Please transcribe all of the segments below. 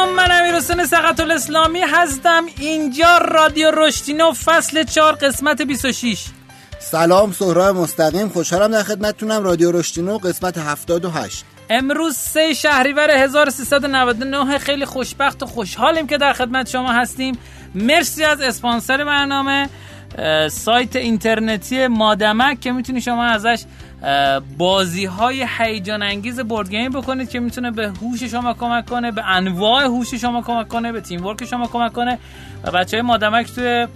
سلام من امیر حسین سقط الاسلامی هستم. اینجا رادیو رشتینو فصل 4 قسمت 26 سلام سهراب مستقیم. خوشحالم در خدمتتونم. رادیو رشتینو قسمت 78 امروز سه شهریور 1399 خیلی خوشبخت و خوشحالیم که در خدمت شما هستیم. مرسی از اسپانسر برنامه سایت اینترنتی مادمک که می‌تونی شما ازش بازی های هیجان انگیز بورد گیم بکنید که می‌تونه به هوش شما کمک کنه به انواع هوش شما کمک کنه به تیم ورک شما کمک کنه و بچه های مادمک توی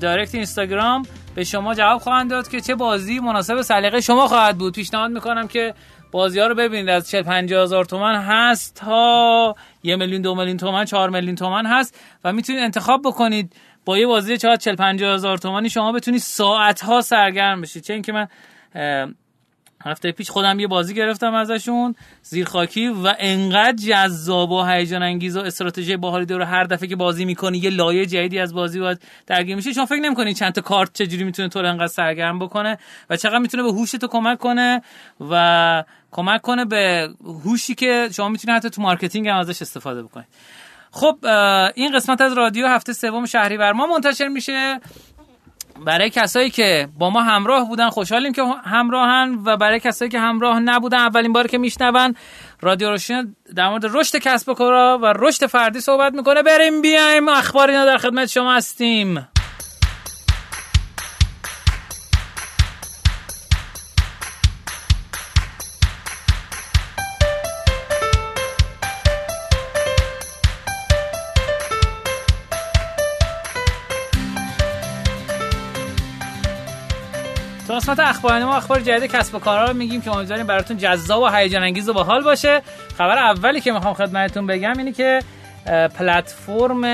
دایرکت اینستاگرام به شما جواب خواهند داد که چه بازی مناسب سلیقه شما خواهد بود. پیشنهاد می‌کنم که بازی ها رو ببینید. از 40 50 هزار تومن هست تا یه میلیون دو میلیون تومن 4 میلیون تومن هست و می‌تونید انتخاب بکنید. با یه بازی 40 50 هزار تومانی شما بتونید ساعت ها سرگرم بشید. چه اینکه من هفته پیش خودم یه بازی گرفتم ازشون زیرخاکی و انقدر جذاب و هیجان انگیز و استراتژی باحالی داره هر دفعه که بازی می‌کنی یه لایه جدیدی از بازی باید درگیر میشه شما فکر نمی‌کنید چند تا کارت چجوری می‌تونه تو انقدر سرگرم بکنه و چقدر می‌تونه به هوش تو کمک کنه و کمک کنه به هوشی که شما می‌تونید حتی تو marketing هم ازش استفاده بکنید خب این قسمت از رادیو هفته سوم شهریور ما منتشر میشه. برای کسایی که با ما همراه بودن خوشحالیم که همراهن و برای کسایی که همراه نبودن اولین بار که میشنون رادیو رشدینو در مورد رشد کسب و کارا و رشد فردی صحبت می‌کنه. بریم بیایم اخبار اینا در خدمت شما هستیم. قسمت اخبار ما اخبار جدید کسب و کارها رو میگیم که امیدواریم براتون جذاب و هیجان انگیز و باحال باشه. خبر اولی که می‌خوام خدمتتون بگم اینه که پلتفرم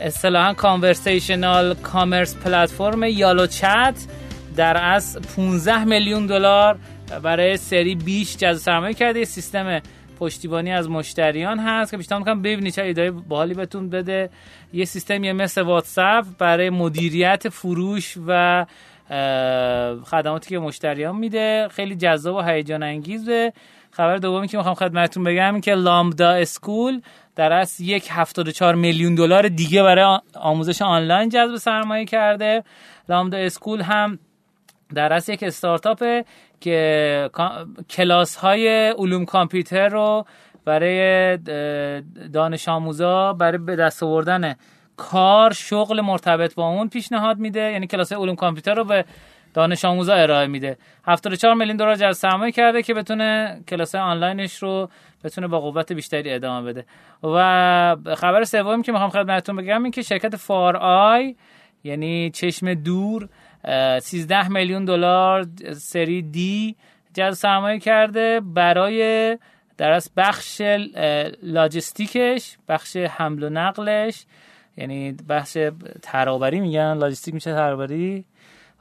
اصطلاحا کانورسیشنال کامرس پلتفرم یالو چت در از 15 میلیون دلار برای سری بیش جذب سرمایه کرده. سیستم پشتیبانی از مشتریان هست که بیشتر می‌کنم ببینید چه ایده باحالی بهتون بده. یه سیستمی مثل واتساپ برای مدیریت فروش و خدماتی که مشتریان میده. خیلی جذاب و هیجان انگیزه. خبر دومی که می‌خوام خدمتتون بگم این که لامدا اسکول در از یک 74 میلیون دلار دیگه برای آموزش آنلاین جذب سرمایه کرده. لامدا اسکول هم در از یک استارتاپه که کلاس های علوم کامپیوتر رو برای دانش آموزا برای به دست آوردن کار شغل مرتبط با اون پیشنهاد میده یعنی کلاس علوم کامپیوتر رو به دانش آموزا ارائه میده. 74 میلیون دلار جذب سرمایه کرده که بتونه کلاس آنلاینش رو بتونه با قوت بیشتری ادامه بده. و خبر سومی که می‌خوام خدمتتون بگم این که شرکت فار آی یعنی چشم دور 13 میلیون دلار سری دی جذب سرمایه کرده برای در از بخش لاجستیکش بخش حمل و نقلش. یعنی بخش ترابری میگن لاجستیک میشه ترابری.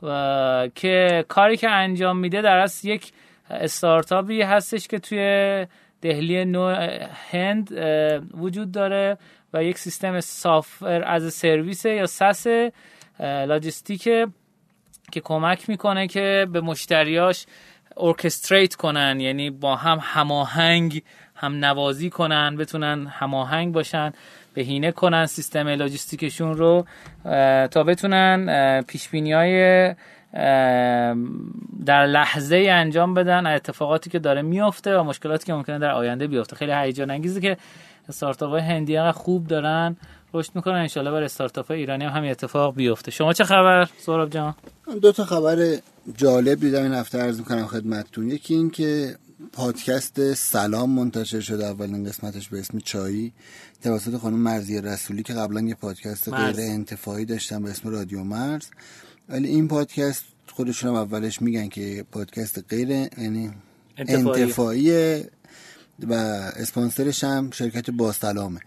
و که کاری که انجام میده در از یک استارتاپی هستش که توی دهلی نو هند وجود داره و یک سیستم software as a service یا SaaS logistic که کمک می‌کنه که به مشتریاش orchestrate کنن یعنی با هم هماهنگ هم نوازی کنن بتونن هماهنگ باشن. بهینه کنن سیستم لاجستیکشون رو تا بتونن پیش های در لحظه انجام بدن اتفاقاتی که داره میافته و مشکلاتی که ممکنه در آینده بیفته. خیلی هیجان انگیزه که استارتاپ های هندی خوب دارن. رشد می‌کنن انشالله بر استارتاپ ایرانی هم همین اتفاق بیفته. شما چه خبر سوراب جان؟ دو تا خبر جالب دیدم این هفته عرض می‌کنم خدمتتون. یکی این که پادکست سلام منتشر شده اولین قسمتش به اسم چایی. توسط خانم مرزی رسولی که قبلا یه پادکست غیر انتفاعی داشتن به اسم رادیو مرز. ولی این پادکست خودشون هم اولش میگن که پادکست غیر یعنی انتفاعی. و اسپانسرش هم شرکت با سلامه.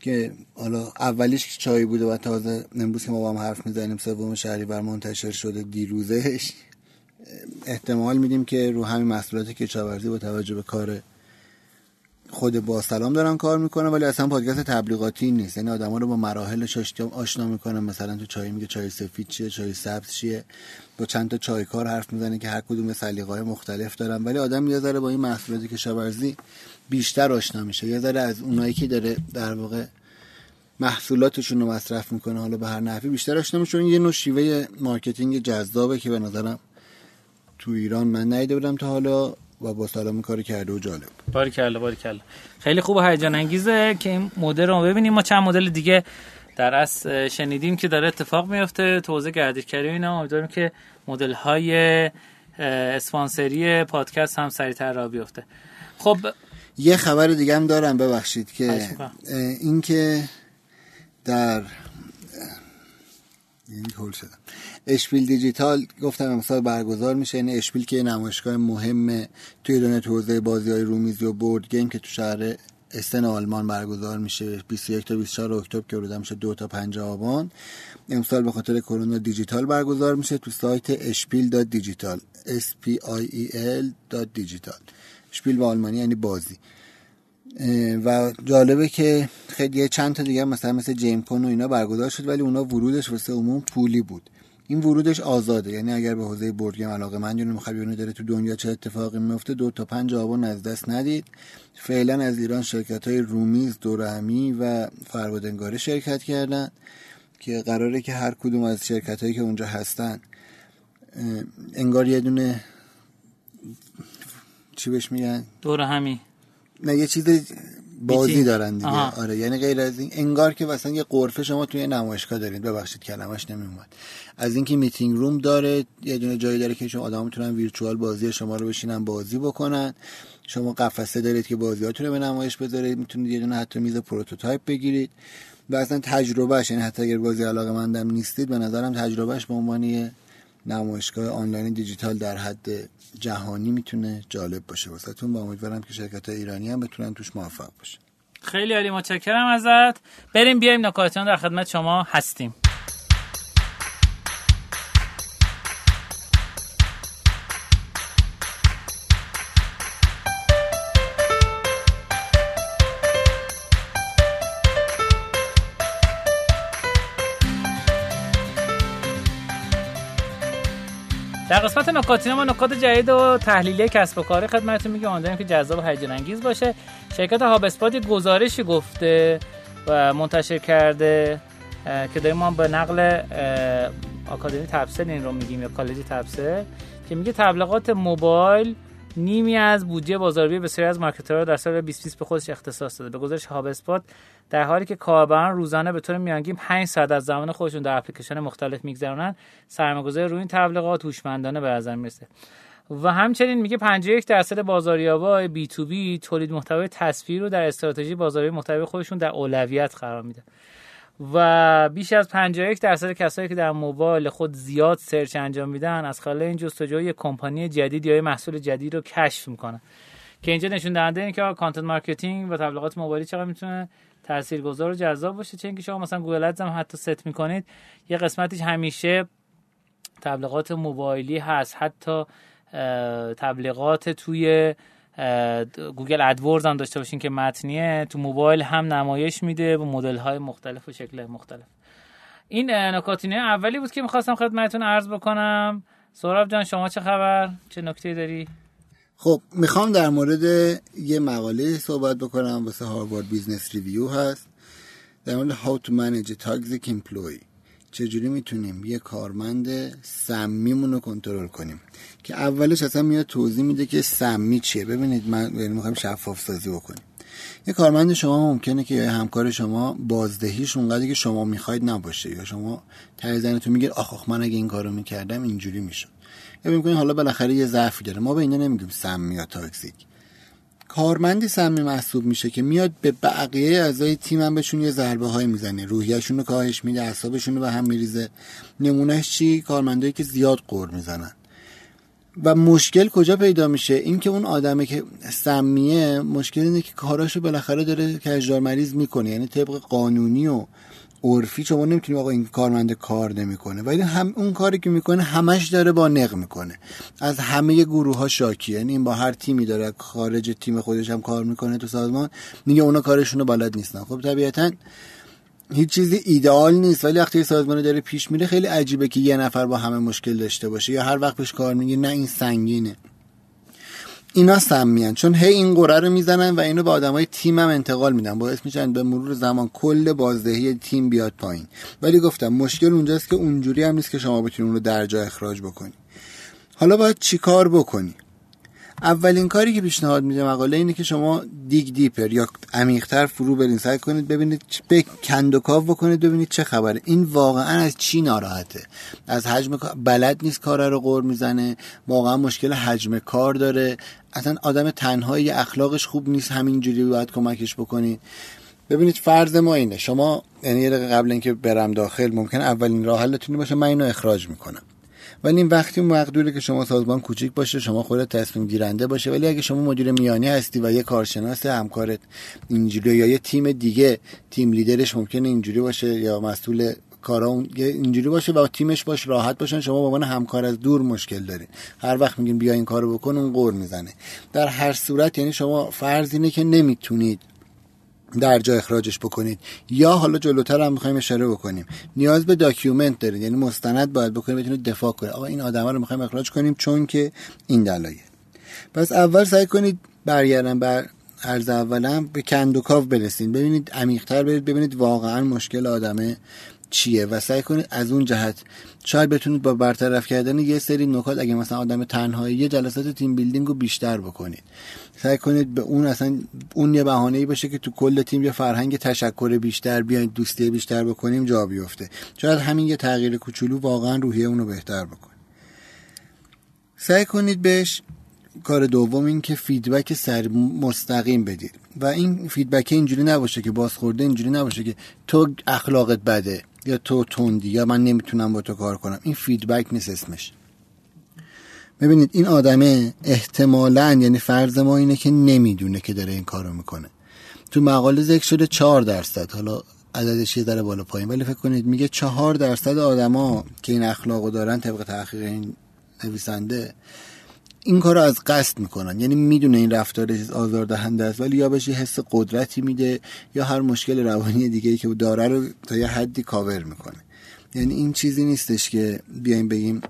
که حالا اولیش چای بوده و تازه امروز که ما با هم حرف می‌زنیم سوم بر منتشر شده دیروزش. احتمال میدیم که رو همین محصولات کشاورزی با توجه به کار خود با سلام دارن کار می‌کنن ولی اصلا پادکست تبلیغاتی نیست. یعنی آدما رو با مراحلش آشنا می‌کنن. مثلا تو چای میگه چای سفید چیه چای سبز چیه. با چند تا چایکار حرف می‌زنه که هر کدوم سلیقه‌های مختلف دارن. ولی آدم یه ذره با این محصولات کشاورزی بیشتر آشنا میشه. یه ذره از اونایی که داره در واقع محصولاتشون رو مصرف می‌کنه حالا به هر نحوی بیشتر آشنا میشه. یه نوع شیوه marketing جذابه که به نظرم تو ایران من ندیده بودم تا حالا و با سلام کاری کرده و جالب باری کلا باری کلا. خیلی خوب و هیجان انگیزه که این مدل رو ببینیم. ما چند مدل دیگه در از شنیدیم که داره اتفاق میفته توزیع گردشگری اینا. امیدواریم که مدل های اسپانسری پادکست هم سریعتر را بیفته. خب یه خبر دیگه هم دارم ببخشید که اینکه در هول شدم. Spiel digital گفتم امسال برگزار میشه. این یعنی Spiel که نمایشگاه مهمه توی تو حوزه بازی های رومیزی و board game که تو شهر اسن آلمان برگزار میشه. 21 تا 24 اکتبر که روزا میشه 2 تا 5 آبان. امسال به خاطر کرونا دیجیتال برگزار میشه تو سایت Spiel dot digital s p i e l digital Spiel به آلمانی یعنی بازی. و جالبه که خیلی چند تا دیگه مثلا مثل Gamescom و اینا برگزار شد ولی اونا ورودش واسه عموم پولی بود. این ورودش آزاده. یعنی اگر به حوزه بورد گیم علاقه من جون می‌خواد داره تو دنیا چه اتفاقی میفته دو تا پنج آبان از دست ندید. فعلا از ایران شرکت های رومیز دورهمی و فرودنگاری شرکت کردن که قراره که هر کدوم از شرکت هایی که اونجا هستن انگار یه دونه چی بهش میگن؟ دورهمی. نه یه چیز بازی دارن دیگه. آره یعنی غیر از این انگار که مثلا یه قرفه شما توی نمایشگاه دارید. ببخشید کلمش نمیومد. از اینکه meeting room داره یه دونه جایی داره که شما آدم می‌تونن virtual بازی شما رو بشینن بازی بکنن. شما قفسه دارید که بازیاتون رو به نمایش بذارید. می‌تونید یه دونه حتی میز prototype بگیرید. و اصلا تجربهش یعنی حتی اگر بازی علاقه مندم نیستید به نظرم تجربهش به عنوان نمایشگاه online digital در حد جهانی می‌تونه جالب باشه. واسهتون با امیدوارم که شرکت ایرانی هم بتونن توش موفق باشه خیلی عالی متشکرم ازت. بریم بیایم نکاتیان در خدمت شما هستیم. در قسمت نکات ما نکات جدید و تحلیلی کسب و کار خدمتتون میگم. امیدواریم که جذاب و هیجان انگیز باشه. شرکت هاب اسپات یه گزارشی گفته و منتشر کرده که داریم ما به نقل آکادمی تبسل این رو میگیم یا کالج تبسل که میگه تبلیغات موبایل نیمی از بودجه بازاریابی بسیاری از مارکترها در سال 2020 به خودش اختصاص داده. به گزارش هاب اسپات در حالی که کاربران روزانه به طور میانگین 5 ساعت از زمان خودشون در اپلیکیشن مختلف میگذرونن سرمایه‌گذاری روی این تبلیغات هوشمندانه به نظر می‌رسه. و همچنین میگه 51 درصد بازاریابای B2B تولید محتوای تصویر رو در استراتژی بازاریابی محتوای خودشون در اولویت قرار میده. و بیش از 51 درصد کسایی که در موبایل خود زیاد search انجام میدن از خلال این جستجو یک کمپانی جدید یا محصول جدید رو کشف می‌کنن. که اینجا نشون دهنده اینه که content marketing و تبلیغات موبایلی چقدر می‌تونه تاثیرگذار و جذاب باشه. چه اینکه شما مثلا Google Ads هم حتی ست می‌کنید یه قسمتیش همیشه تبلیغات موبایلی هست. حتی تبلیغات توی Google AdWords هم داشته باشین که متنیه تو موبایل هم نمایش میده و مدل های مختلف و شکل مختلف. این نکته اولی بود که می‌خواستم خدمتتون عرض بکنم. سهراب جان شما چه خبر؟ چه نکته داری؟ خب می‌خوام در مورد یه مقاله صحبت بکنم واسه Harvard Business Review هست. در مورد how to manage a toxic employee. چجوری می‌تونیم یه کارمند سمیمون رو کنترل کنیم؟ که اولش اصلا میاد توضیح میده که سمی چیه. ببینید من یعنی می‌خوایم شفاف سازی بکنیم. یه کارمند شما ممکنه که یه همکار شما بازدهیش اونقدری که شما می‌خواید نباشه یا شما ته تو میگه آخ آخ من اگه این کارو می‌کردم اینجوری می‌شد. یا حالا بالاخره یه ضعفی داره. ما به اینا نمیگیم سمی یا تاکسیک. کارمندی سمی محسوب میشه که میاد به بقیه اعضای تیمم بهشون یه ضربه های می‌زنه. روحیهشون رو کاهش میده اعصابشون رو به هم میریزه. نمونهش چی؟ کارمندایی که زیاد قور می‌زنن. و مشکل کجا پیدا میشه؟ اینکه اون آدمه که سمیه مشکل اینه که کاراشو بالاخره داره کجدار مریض می‌کنه. یعنی طبق قانونی و عرفی شما نمی‌تونی آقا این کارمند کار نمی‌کنه. ولی هم اون کاری که می‌کنه همش داره با نق می‌کنه. از همه گروه ها شاکیه یعنی این با هر تیمی داره خارج تیم خودش هم کار می‌کنه تو سازمان میگه اونا کارشون رو بلد نیستن. خب طبیعتا هیچ چیزی ایدئال نیست. ولی وقتی سازمان داره پیش میره خیلی عجیبه که یه نفر با همه مشکل داشته باشه یا هر وقت بهش کار میگه نه این سنگینه. اینا سمیان. چون هی این قره رو می‌زنن و اینو به آدمای تیم هم انتقال میدن. باعث میشن به مرور زمان کل بازدهی تیم بیاد پایین. ولی گفتم مشکل اونجاست که اونجوری هم نیست که شما بتونید اون رو درجا اخراج بکنی. حالا باید چیکار بکنی؟ اولین کاری که پیشنهاد میده مقاله اینه که شما دیگ دیپر یا عمیقتر فرو برین سعی کنید ببینید به کندوکاو بکنید ببینید چه خبره. این واقعا از چی ناراحته؟ از حجم بلد نیست کار رو قور می‌زنه واقعا مشکل حجم کار داره. اصلا آدم تنهایی اخلاقش خوب نیست همینجوری باید کمکش بکنید. ببینید فرض ما اینه. شما یعنی قبل اینکه برم داخل ممکن اولین راه حلتونی باشه من اینو اخراج می‌کنم. ولی این وقتی مقدوره که شما سازمان کوچیک باشه شما خودت تصمیم گیرنده باشه ولی اگه شما مدیر میانی هستی و یه کارشناس همکارت اینجوری یا یه تیم دیگه تیم لیدرش ممکنه اینجوری باشه یا مسئول کارا اینجوری باشه و تیمش باش راحت باشن شما به عنوان همکار از دور مشکل دارین. هر وقت میگین بیا این کارو بکن اون قور می‌زنه. در هر صورت یعنی شما فرض اینه که نمی‌تونید در جا اخراجش بکنید. یا حالا جلوتر هم می‌خوایم اشاره بکنیم. نیاز به document دارید. یعنی مستند باید بکنید بتونید دفاع کنید. آقا این آدما رو می‌خوایم اخراج کنیم چون که این دلایل. پس اول سعی کنید برگردن بر عرض اولم به کندوکاو برسید. ببینید عمیقتر برید. ببینید واقعا مشکل آدمه. چیه و سعی کنید از اون جهت. شاید بتونید با برطرف کردن یه سری نکات اگه مثلا آدم تنهایی یه جلسات team building رو بیشتر بکنید. سعی کنید به اون اصلا اون یه بهانه ای باشه که تو کل تیم یه فرهنگ تشکر بیشتر بیاین دوستی بیشتر بکنیم جا بیفته. شاید همین یه تغییر کوچولو واقعا روحیه اونو بهتر بکنه. سعی کنید بهش کار دوم این که feedback مستقیم بدید. و این feedback اینجوری نباشه که بازخورده اینجوری نباشه که تو اخلاقت بده. یا تو تندی یا من نمی‌تونم با تو کار کنم. این feedback نیست اسمش. ببینید این آدمه احتمالا یعنی فرض ما اینه که نمی‌دونه که داره این کارو می‌کنه. تو مقاله ذکر شده چهار درصد. حالا عددش یه ذره بالا پایین ولی فکر کنید میگه چهار درصد آدما که این اخلاقو دارن طبق تحقیق این نویسنده این کار از قصد می‌کنن. یعنی می‌دونه این رفتار آزاردهنده است ولی یا بهش حس قدرتی میده یا هر مشکل روانی دیگه ای که داره رو تا یه حدی کاور می‌کنه. یعنی این چیزی نیستش که بیایم بگیم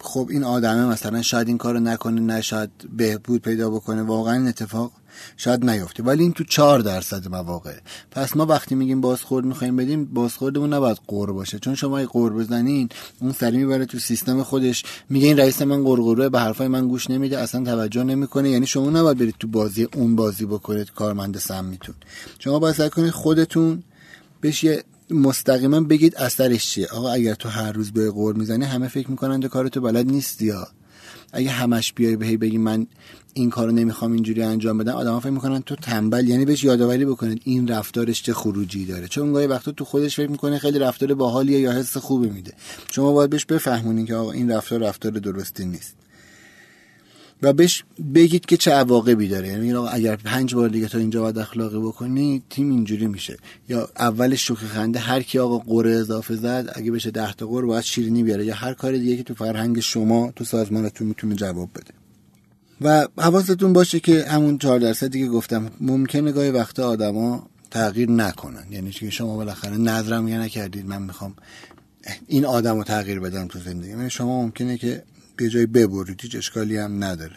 خب این آدمه مثلا شاید این کارو نکنه نه شاید بهبود پیدا بکنه. واقعا این اتفاق شاید نیفته. ولی این تو چهار درصد مواقع. پس ما وقتی میگیم بازخورد می‌خوایم بدیم بازخوردمون نباید قور باشه. چون شما اگه قور بزنین اون سری می‌بره تو سیستم خودش. میگه این رئیس من قرقروه به حرفای من گوش نمیده اصلا توجه نمی‌کنه. یعنی شما نباید برید تو بازی اون بازی بکنید کارمند سمیتون شما باید سعی کنید خودتون بهش یه مستقیما بگید اثرش چیه. آقا اگر تو هر روز به قور می‌زنی همه فکر می‌کنن که کارتو بلد نیستی یا اگه همش بیای بهی بگی من این کارو نمی‌خوام اینجوری انجام بدم آدما فکر می‌کنن تو تنبل یعنی بهش یادآوری بکنید این رفتارش چه خروجی داره. چون گاهی وقتا تو خودش فکر می‌کنه خیلی رفتار باحالیه یا حس خوبی میده. شما باید بهش بفهمونین که آقا این رفتار رفتار درستی نیست. و بهش بگید که چه عواقبی داره. یعنی اگر پنج بار دیگه تا اینجا باید اخلاقی بکنی تیم اینجوری میشه. یا اولش شوخی خنده هر کی آقا قره اضافه زد اگه بشه ده تا قره باید شیرینی بیاره. یا هر کار دیگه که تو فرهنگ شما تو سازمانتون می‌تونه جواب بده. و حواستون باشه که همون چهار درصدی که گفتم ممکنه گاهی وقتا آدما تغییر نکنن. یعنی که شما بالاخره نظرم یه نکردید من می‌خوام این آدم رو تغییر بدم تو زندگی. یعنی شما ممکنه که به جای ببرید هیچ اشکالی هم نداره.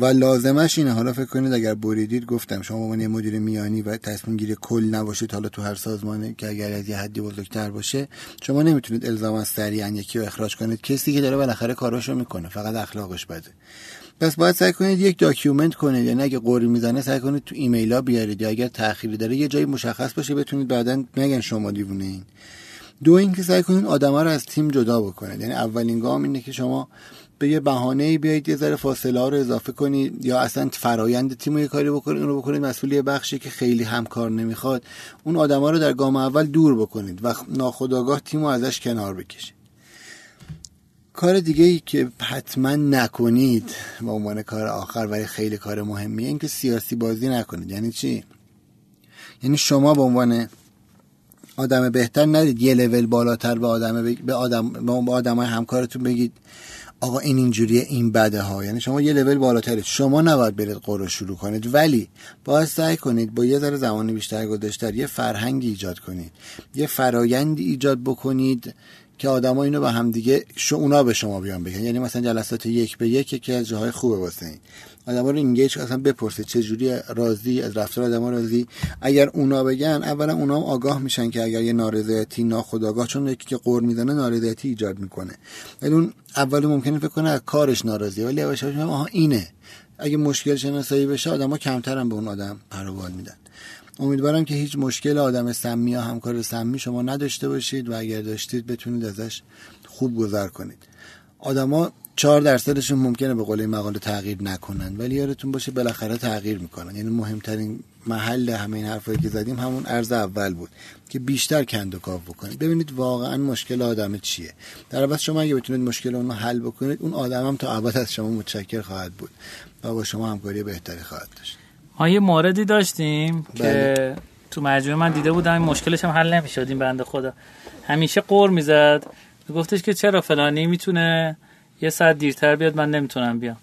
و لازمش اینه. حالا فکر کنید اگر بریدید گفتم شما با یه مدیر میانی و تصمیم گیری کل نباشید حالا تو هر سازمانه که اگر از یه حدی بزرگتر باشه شما نمی‌تونید الزاما سریعا یکی رو اخراج کنید. کسی که داره بالاخره کاراشو می‌کنه فقط اخلاقش بده. پس باید سعی کنید یک document کنید. یعنی اگه غری می‌زنه سعی کنید تو ایمیل ها بیارید. یا اگر تأخیری داره یه جایی مشخص باشه بتونید بعدا نگن شما دیوونه‌این. دو اینکه سعی کنید آدما رو از تیم جدا بکنید. یعنی اولین گام اینه که شما به یه بهانه بیایید یه ذره فاصله ها رو اضافه کنید. یا اصلا فرایند تیم یه کاری بکنید اون رو بکنید. مسئول یه بخشی که خیلی همکار نمی‌خواد. اون آدما رو در گام اول دور بکنید و ناخداگاه تیم رو ازش کنار بکشید. کار دیگه ای که حتما نکنید به عنوان کار آخر ولی خیلی کار مهمیه اینکه سیاسی بازی نکنید. یعنی چی؟ یعنی شما به عنوان آدم بهتر ندید یه لول بالاتر به آدم به آدم به آدم همکارتون بگید. آقا این اینجوریه این بده ها. یعنی شما یه لول بالاترید. شما نباید برید قرو شروع کنید. ولی باید سعی کنید با یه ذره زمان بیشتر گذاشتر یه فرهنگی ایجاد کنید. یه فرایندی ایجاد بکنید که آدما اینو به هم دیگه شو اونا به شما بیان بگن. یعنی مثلا جلسات یک به یک که از جاهای خوبه واسه این. آدما رو اینگیج اصلا بپرسه چه جوری راضی از رفتار آدما راضی. اگر اونا بگن اولا اونا هم آگاه میشن که اگر یه نارضایتی ناخودآگاه چون یکی که قور می‌زنه نارضایتی ایجاد می‌کنه. ولی اون اول ممکنه فکر کنه از کارش ناراضیه ولی یواش یواش آها اینه. اگه مشکل شناسایی بشه آدما کمتر هم به اون آدم پروبال میدن. امیدوارم که هیچ مشکل آدم سمی یا همکار سمی شما نداشته باشید و اگر داشتید بتونید ازش خوب گذر کنید. آدما چهار درصدشون ممکنه به قول این مقاله تغییر نکنن ولی یادتون باشه بالاخره تغییر می‌کنن. یعنی مهمترین محل همه این حرفایی که زدیم همون ارز اول بود که بیشتر کند و کاف بکنید. ببینید واقعا مشکل آدم چیه. در عوض شما اگه بتونید مشکل اون رو حل بکنید اون آدم هم تا ابد از شما متشکر خواهد بود و با شما همکاری بهتری خواهد داشت. ما یه موردی داشتیم بله. که تو مجموعه من دیده بودم این مشکلش هم حل نمی‌شد این بنده خدا. همیشه قور می‌زد. گفتش که چرا فلانی می‌تونه یه ساعت دیرتر بیاد من نمی‌تونم بیام.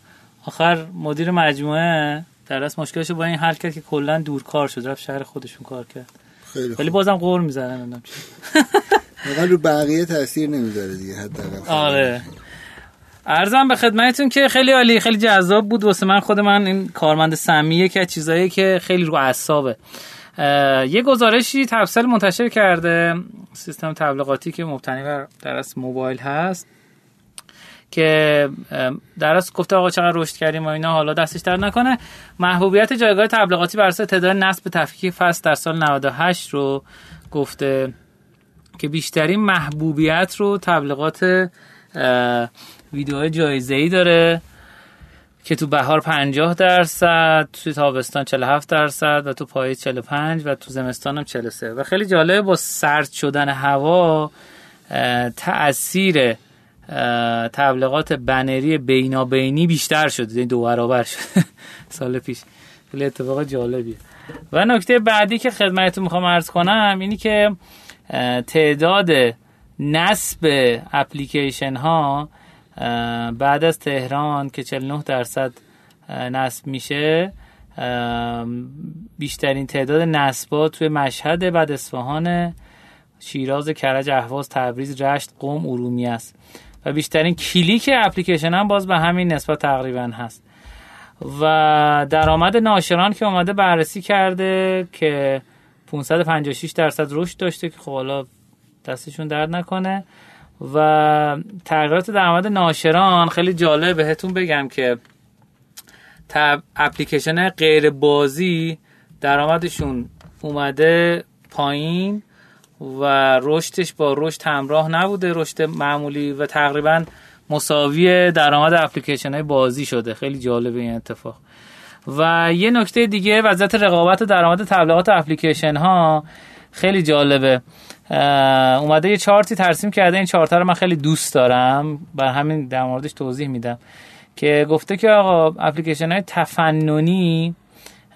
آخر مدیر مجموعه در اصل مشکلش با این حل کرد که کلا دور کار شد رفت شهر خودشون کار کرد. خیلی ولی بازم قور می‌زنه نمی‌دونم رو بقیه تاثیر نمی‌ذاره دیگه حداقل. آره. ارزم به خدمتتون که خیلی عالی خیلی جذاب بود. واسه من خود من این کارمند سمیه که چیزایی که خیلی رو اعصابه. یه گزارشی تفصیل منتشر کرده. سیستم تبلیغاتی که مبتنی بر درس موبایل هست. که در از گفته آقا چقدر رشد کردیم و اینا حالا دستش در نکنه. محبوبیت جایگاه تبلیغاتی بر اساس تعداد نصب تفکیک فصل در سال 98 رو گفته که بیشترین محبوبیت رو تبلیغات ویدیوهای جایزه ای داره که تو بهار 50 درصد تو تابستان 47 درصد و تو پاییز 45 و تو زمستان هم 43 و خیلی جالبه با سرد شدن هوا تاثیر تبلیغات بنری بینابینی بیشتر شد یعنی دو برابر شد. سال پیش. خیلی اتفاق جالبیه. و نکته بعدی که خدمتتون می‌خوام عرض کنم اینی که تعداد نصب اپلیکیشن ها بعد از تهران که 49 درصد نصب میشه بیشترین تعداد نصبات توی مشهد بعد اصفهان شیراز کرج اهواز تبریز رشت قم ارومی است. و بیشترین کلیک اپلیکیشن هم باز به همین نسبت تقریبا هست. و درآمد ناشران که اومده بررسی کرده که 556 درصد رشد داشته که خب حالا دستشون درد نکنه. و تغییرات درآمد ناشران خیلی جالب بهتون بگم که تب اپلیکیشن غیر بازی درآمدشون اومده پایین. و رشدش با رشد همراه نبوده. رشد معمولی و تقریبا مساوی درآمد اپلیکیشن های بازی شده. خیلی جالبه این اتفاق. و یه نکته دیگه وضعیت رقابت و درآمد تبلیغات اپلیکیشن ها خیلی جالبه. اومده یه چارتی ترسیم کرده. این چارت رو من خیلی دوست دارم. بر همین در موردش توضیح میدم. که گفته که آقا اپلیکیشن های تفننی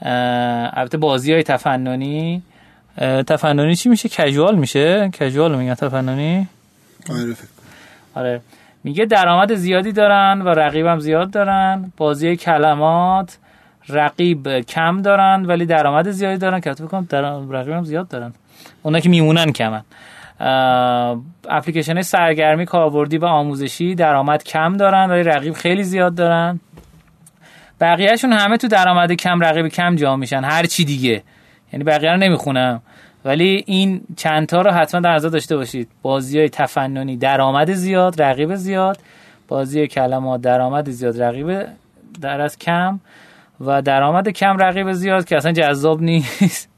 البته بازی های تفننی تفننی چی میشه؟ کژوال میشه؟ کژوال میگن تفننی؟ آره آره. میگه درآمد زیادی دارن و رقیبم زیاد دارن. بازی کلمات رقیب کم دارن ولی درآمد زیادی دارن. که بکنم در رقیبم زیاد دارن. اونا که میمونن کمن. اپلیکیشن سرگرمی کاربردی و آموزشی درآمد کم دارن ولی رقیب خیلی زیاد دارن. بقیهشون همه تو درآمد کم رقیب کم جا میشن. هر چی دیگه. یعنی بقیه رو نمی‌خونم. ولی این چند تا رو حتما در نظر داشته باشید. بازی های تفننی درآمد زیاد رقیب زیاد. بازی کلمات درآمد زیاد رقیب در از کم. و درآمد کم رقیب زیاد که اصلا جذاب نیست.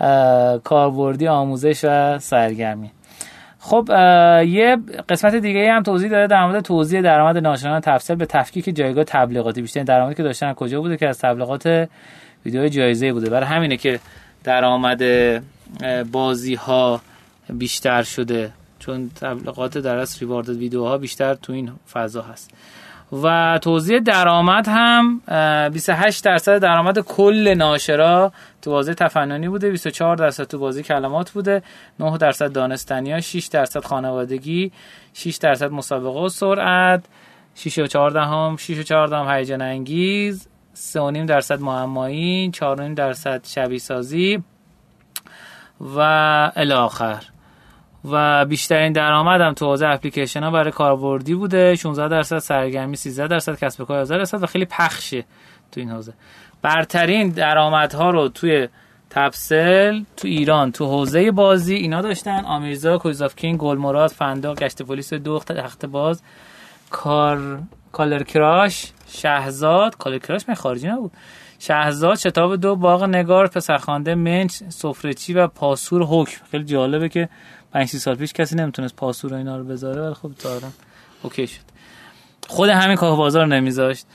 کاربردی آموزش و سرگرمی. خب یه قسمت دیگه هم توضیح داره در مورد توضیح درآمد ناشنان تفصیل به تفکیک جایگاه تبلیغاتی. بیشتر درآمدی که داشتن کجا بوده که از تبلیغات ویدیو جایزه بوده. برای همینه که درآمد بازی ها بیشتر شده. چون تبلیغات در از ریوارد ویدیوها بیشتر تو این فضا هست. و توزیع درآمد هم 28 درصد درآمد کل ناشرا تو بازی تفننی بوده. 24 درصد تو بازی کلمات بوده. 9 درصد دانستانی ها 6 درصد خانوادگی 6 درصد مسابقه و سرعت 6 و 14 هم 6 و 14 هم هیجان انگیز. 3.5 درصد معمایی 4.5 درصد شبیه سازی و الاخر و بیشترین درآمد هم تو حوزه اپلیکیشن ها برای کاربردی بوده 16 درصد سرگرمی 13 درصد کسب کار 11 درصد و خیلی پخشه تو این حوزه. برترین درآمدها رو توی تپسل تو ایران تو حوزه بازی اینا داشتن. آمیرزا کویزاف کینگ گل مراد فندا گشت پلیس دو تخت باز کار کالر کراش. شهزاد کالر کراش من خارجی نبود؟ شهزاد شتاب دو باغ نگار پسرخوانده منچ سفرچی و پاسور حکم. خیلی جالبه که 5 سال پیش کسی نمی‌تونست پاسور و اینا رو بذاره ولی خب دارم اوکی شد. خود همین کافه بازار نمیذاشت.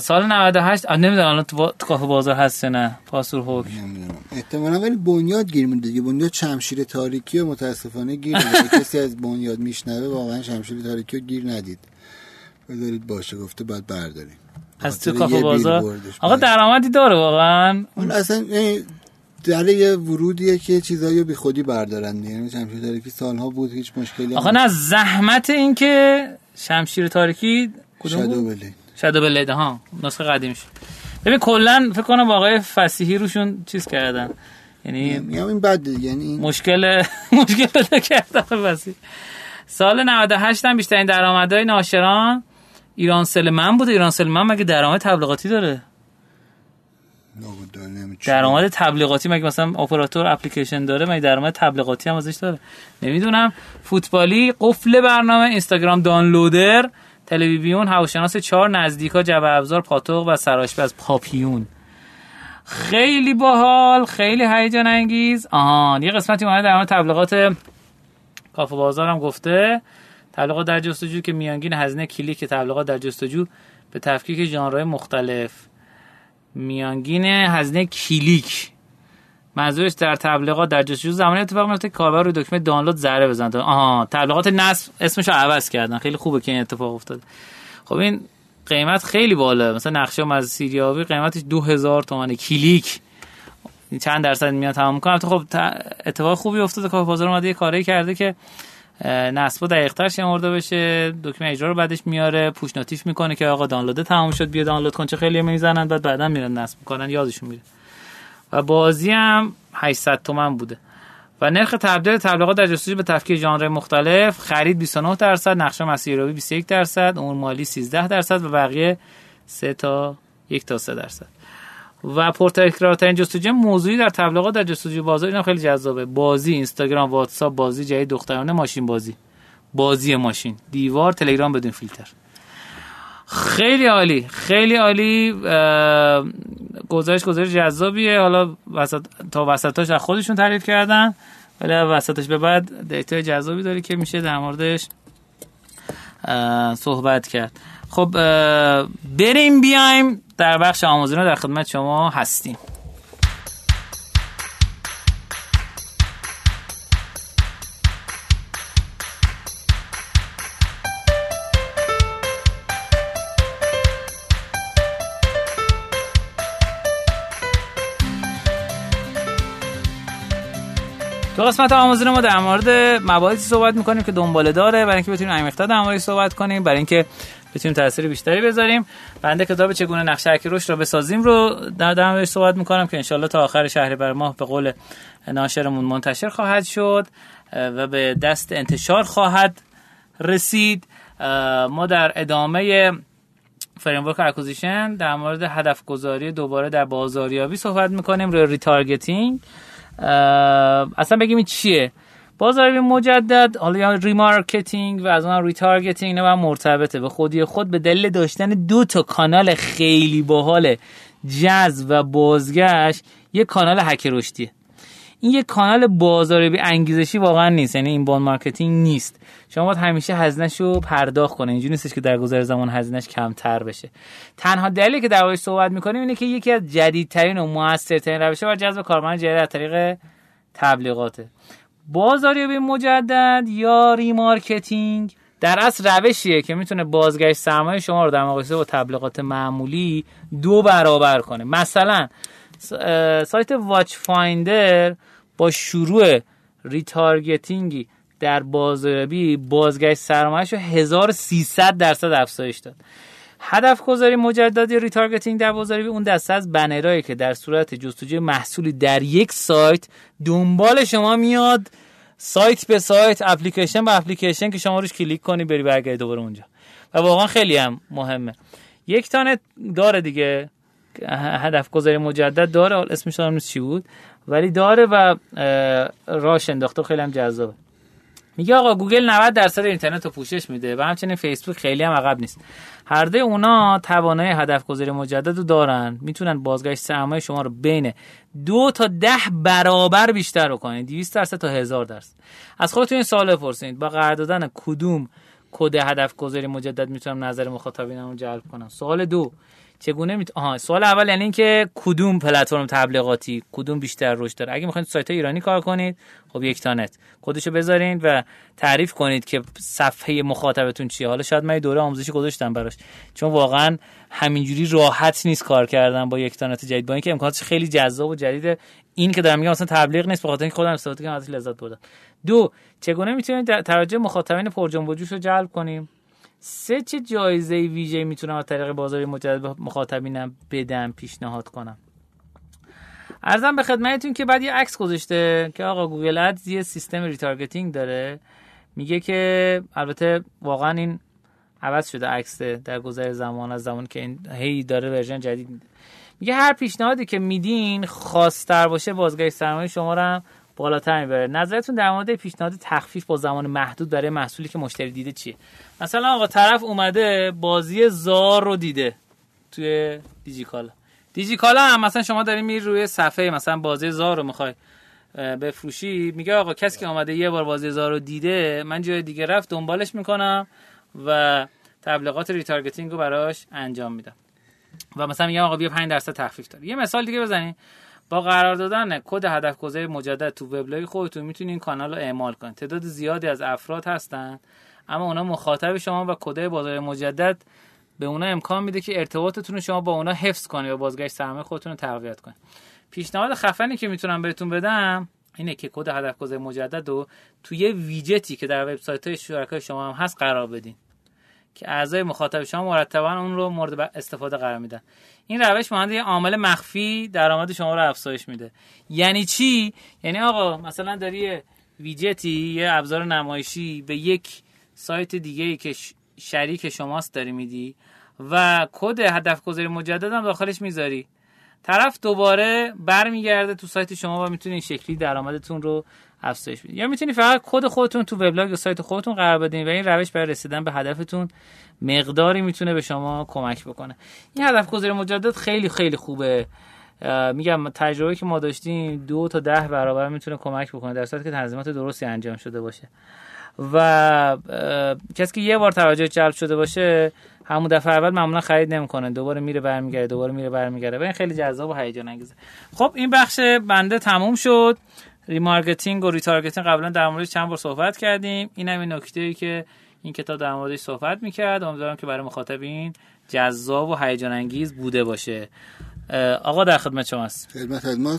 سال 98 نمی‌دونم الان تو, کافه بازار هست نه؟ پاسور حکم. نمی‌دونم. احتمالاً ولی بنیاد گیر میده دیگه. بنیاد شمشیر تاریکی و متاسفانه گیر کسی از بنیاد میشنوه واقعا شمشیر تاریکی رو گیر ندید. بذارید باشه گفته بعد برداریم. از تو کافه بازار؟ آقا درآمدی داره واقعا؟ اون اصلا در یه ورودیه که چیزایی بی خودی بردارن. یعنی شمشیر تاریکی سالها بود هیچ مشکلی آقا نه زحمت این که شمشیر تاریکی کدوم شادو بلید شادو بلید ها نسخه قدیمش ببین کلا فکر کنم آقای فسیحی روشون چیز کردن. یعنی میگم این بد یعنی مشکل مشکل پیدا کرد فسیحی سال 98 هم بیشترین درآمدهای ناشران. ایران سلمن بوده. ایران سلمن مگه درآمد تبلیغاتی داره؟ درآمد تبلیغاتی مگه مثلا اپراتور اپلیکیشن داره؟ مگه درآمد تبلیغاتی هم ازش داره؟ نمی‌دونم. فوتبالی قفل برنامه اینستاگرام دانلودر تلویزیون هواشناس چهار نزدیکا جبه ابزار پاتوق و سراشپز پاپیون. خیلی باحال خیلی هیجان انگیز. آهان یه قسمتی اومده در تبلیغات کافه بازار هم گفته. تبلیغات در جستجو که میانگین هزینه کلیک تبلیغات در جستجو به تفکیک ژانرهای مختلف. میانگین هزینه کلیک. منظورش در تبلیغات در جستجو زمانی اتفاق میفته کاربر روی دکمه دانلود ذره بزنه. آها تبلیغات نصب اسمش رو عوض کردن. خیلی خوبه که این اتفاق افتاد خب این قیمت خیلی بالا. مثلا نقشه از سیریابی قیمتش 2000 تومان کلیک. چند درصد میاد تمام کنه خب اتفاق خوبی افتاده. که بازار اومده یه کاری کرده که نصب دقیقتر شمرده بشه. دکمه اجرا رو بعدش میاره پوش نوتیف می‌کنه که آقا دانلود تمام شد بیا دانلود کن چه خیلی می‌زنن. بعد بعدا میرن نصب می‌کنن یادشون میره. و بازی هم 800 تومن بوده. و نرخ تبدیل تبلیغات در جستجو به تفکیک ژانر مختلف خرید 29 درصد نقشه مسیریابی 21 درصد امور مالی 13 درصد و بقیه 3 تا 1 تا 3 درصد. و پرتکرارترین جستجو موضوعی در تبلیغات در جستجو بازار اینا خیلی جذابه. بازی اینستاگرام واتساپ بازی جدید دخترانه ماشین بازی. بازی ماشین. دیوار تلگرام بدون فیلتر. خیلی عالی. خیلی عالی. گزارش گزارش جذابیه. حالا وسط تا وسطاش از خودشون تعریف کردن. ولی وسطش به بعد data ی جذابی داری که میشه در موردش صحبت کرد. خب بریم بیایم در بخش آموزون در خدمت شما هستیم. تو قسمت آموزون ما در مورد مباحثی صحبت می‌کنیم که دنباله داره برای اینکه بتونیم عمیق‌تر در موردش صحبت کنیم برای اینکه بتونیم تاثیر بیشتری بذاریم. بنده کتاب چگونه نقشه حرکت رشد رو بسازیم رو در در صحبت می‌کنم که انشالله تا آخر شهریور ماه به قول ناشرمون منتشر خواهد شد و به دست انتشار خواهد رسید. ما در ادامه framework acquisition در مورد هدف گذاری دوباره در بازاریابی صحبت می‌کنیم روی retargeting اصلا بگیم این چیه؟ بازاریابی مجدد حالا remarketing و از اون retargeting نه مرتبطه. به خودی خود به دلیل داشتن دو تا کانال خیلی باحال جذب و بازگشت یه کانال هک رشده. این یه کانال بازاریابی انگیزشی واقعا نیست یعنی inbound marketing نیست. شما باید همیشه هزینهش رو پرداخت کنه اینجوری نیستش که در گذر زمان هزینهش کمتر بشه. تنها دلیلی که در صحبت می‌کنیم اینه که یکی از جدیدترین و موثرترین روش بر جذب کارمند جدید از طریق تبلیغاته. بازاریابی مجدد یا remarketing؟ در اصل روشیه که می‌تونه بازگشت سرمایه شما رو در مقایسه با تبلیغات معمولی دو برابر کنه. مثلا سایت واچ فایندر با شروع retargeting ی در بازاریابی بازگشت سرمایه‌شو 1300 درصد افزایش داد. هدف گذاری مجدد یا retargeting در بازاریابی اون دسته از بنرهایی که در صورت جستجوی محصولی در یک سایت دنبال شما میاد. سایت به سایت اپلیکیشن به اپلیکیشن که شما روش کلیک کنی بری برگردی دوباره اونجا. و واقعا خیلی هم مهمه. یک تانه داره دیگه. هدف گذاری مجدد داره. اسمش نیست چی بود. ولی داره و راش انداخته. خیلی هم جذابه. میگه آقا گوگل 90 درصد اینترنت رو پوشش میده و همچنین فیسبوک خیلی هم عقب نیست. هر دوی اونا توانای هدف گذاری مجدد رو دارن. می‌تونن بازگشت سرمایه شما رو بین دو تا ده برابر بیشتر رو کنید 200 درصد تا هزار درصد. از خودتون این سوال بپرسید با قرار دادن کدوم کد هدف گذاری مجدد می‌تونم نظر مخاطبینم رو جلب کنم؟ سوال دو. چگونه میت... آها سوال اول یعنی اینکه کدوم پلتفرم تبلیغاتی کدوم بیشتر رشد داره؟ اگه می‌خواید سایت ایرانی کار کنید خب یک تانت کدشو بذارین و تعریف کنید که صفحه مخاطبتون چیه. حالا شاید من دوره آموزشی گذاشتم براش. چون واقعا همینجوری راحت نیست کار کردن با یک تانت جدید. با اینکه امکاناتش خیلی جذاب و جدیده این که دارم میگم مثلا تبلیغ نیست بخاطر اینکه خودم استفاده کردم ازش لذت بردم. دو چگونه می‌تونید توجه مخاطبین پرجنب و رو جلب کنیم؟ سه چه جایزه ویژه می‌تونم از طریق بازاریابی مجدد مخاطبینم بدم پیشنهاد کنم. عرضم به خدمتتون که بعد یه عکس گذاشته که آقا Google Ads یه سیستم retargeting داره. میگه که البته واقعا این عوض شده عکس در گذر زمان از زمان که این هی داره ورژن جدید میگه هر پیشنهادی که میدین خواستر باشه بازگشت سرمایه شما رو بالاتر می‌بره. نظرتون در مورد پیشنهاد تخفیف با زمان محدود برای محصولی که مشتری دیده چیه؟ مثلا آقا طرف اومده بازی زار رو دیده توی دیجیکالا. دیجیکالا هم مثلا شما داری میری روی صفحه مثلا بازی زار رو می‌خوای بفروشی میگه آقا کسی که اومده یه بار بازی زار رو دیده من جای دیگه رفت دنبالش می‌کنم و تبلیغات retargeting رو براش انجام میدم. و مثلا میگم آقا بیا 5 درصد تخفیف داره یه مثال دیگه بزنید با قرار دادن کد هدف گذاری مجدد تو وبلاگ خودتون می‌تونید این کانال رو اعمال کنید تعداد زیادی از افراد هستن اما اونا مخاطب شما و کد بازاریابی مجدد به اونا امکان میده که ارتباطتون رو شما با اونا حفظ کنید و بازگشت سرمایه خودتون رو تقویت کنید پیشنهاد خفنی که می‌تونم بهتون بدم اینه که کد هدف گذاری مجدد رو توی ویجتی که در وبسایت های شرکای شما هم هست قرار بدین. که اعضای مخاطب شما مرتبا اون رو مورد استفاده قرار میدن. این روش مانند یه عامل مخفی درآمد شما رو افزایش میده. یعنی چی؟ یعنی آقا مثلا داری ویجتی یه ابزار نمایشی به یک سایت دیگه ای که شریک شماست داری میدی و کد هدف گذاری مجدد هم داخلش می‌ذاری. طرف دوباره برمیگرده تو سایت شما و می‌تونه این شکلی درآمدتون رو افزایش بدید یا می‌تونی فقط کد خودتون تو وبلاگ یا سایت خودتون قرار بدین و این روش برای رسیدن به هدفتون مقداری می‌تونه به شما کمک بکنه. این هدف گذاری مجدد خیلی خیلی خوبه. میگم تجربه که ما داشتیم دو تا ده برابر می‌تونه کمک بکنه در صورتی که تنظیمات درستی انجام شده باشه. و کسی که یه بار توجه جلب شده باشه همون دفعه اول معمولا خرید نمی‌کنه. دوباره میره برمیگرده دوباره میره برمیگرده. و این خیلی جذاب و هیجان انگیزه خب این بخش بنده تموم شد. remarketing و retargeting قبلا در موردش چند بار صحبت کردیم. این هم این نکته ای که این کتاب در موردش صحبت می‌کرد. امیدوارم که برای مخاطبین جذاب و هیجان انگیز بوده باشه. آقا در خدمت شما است خدمت ما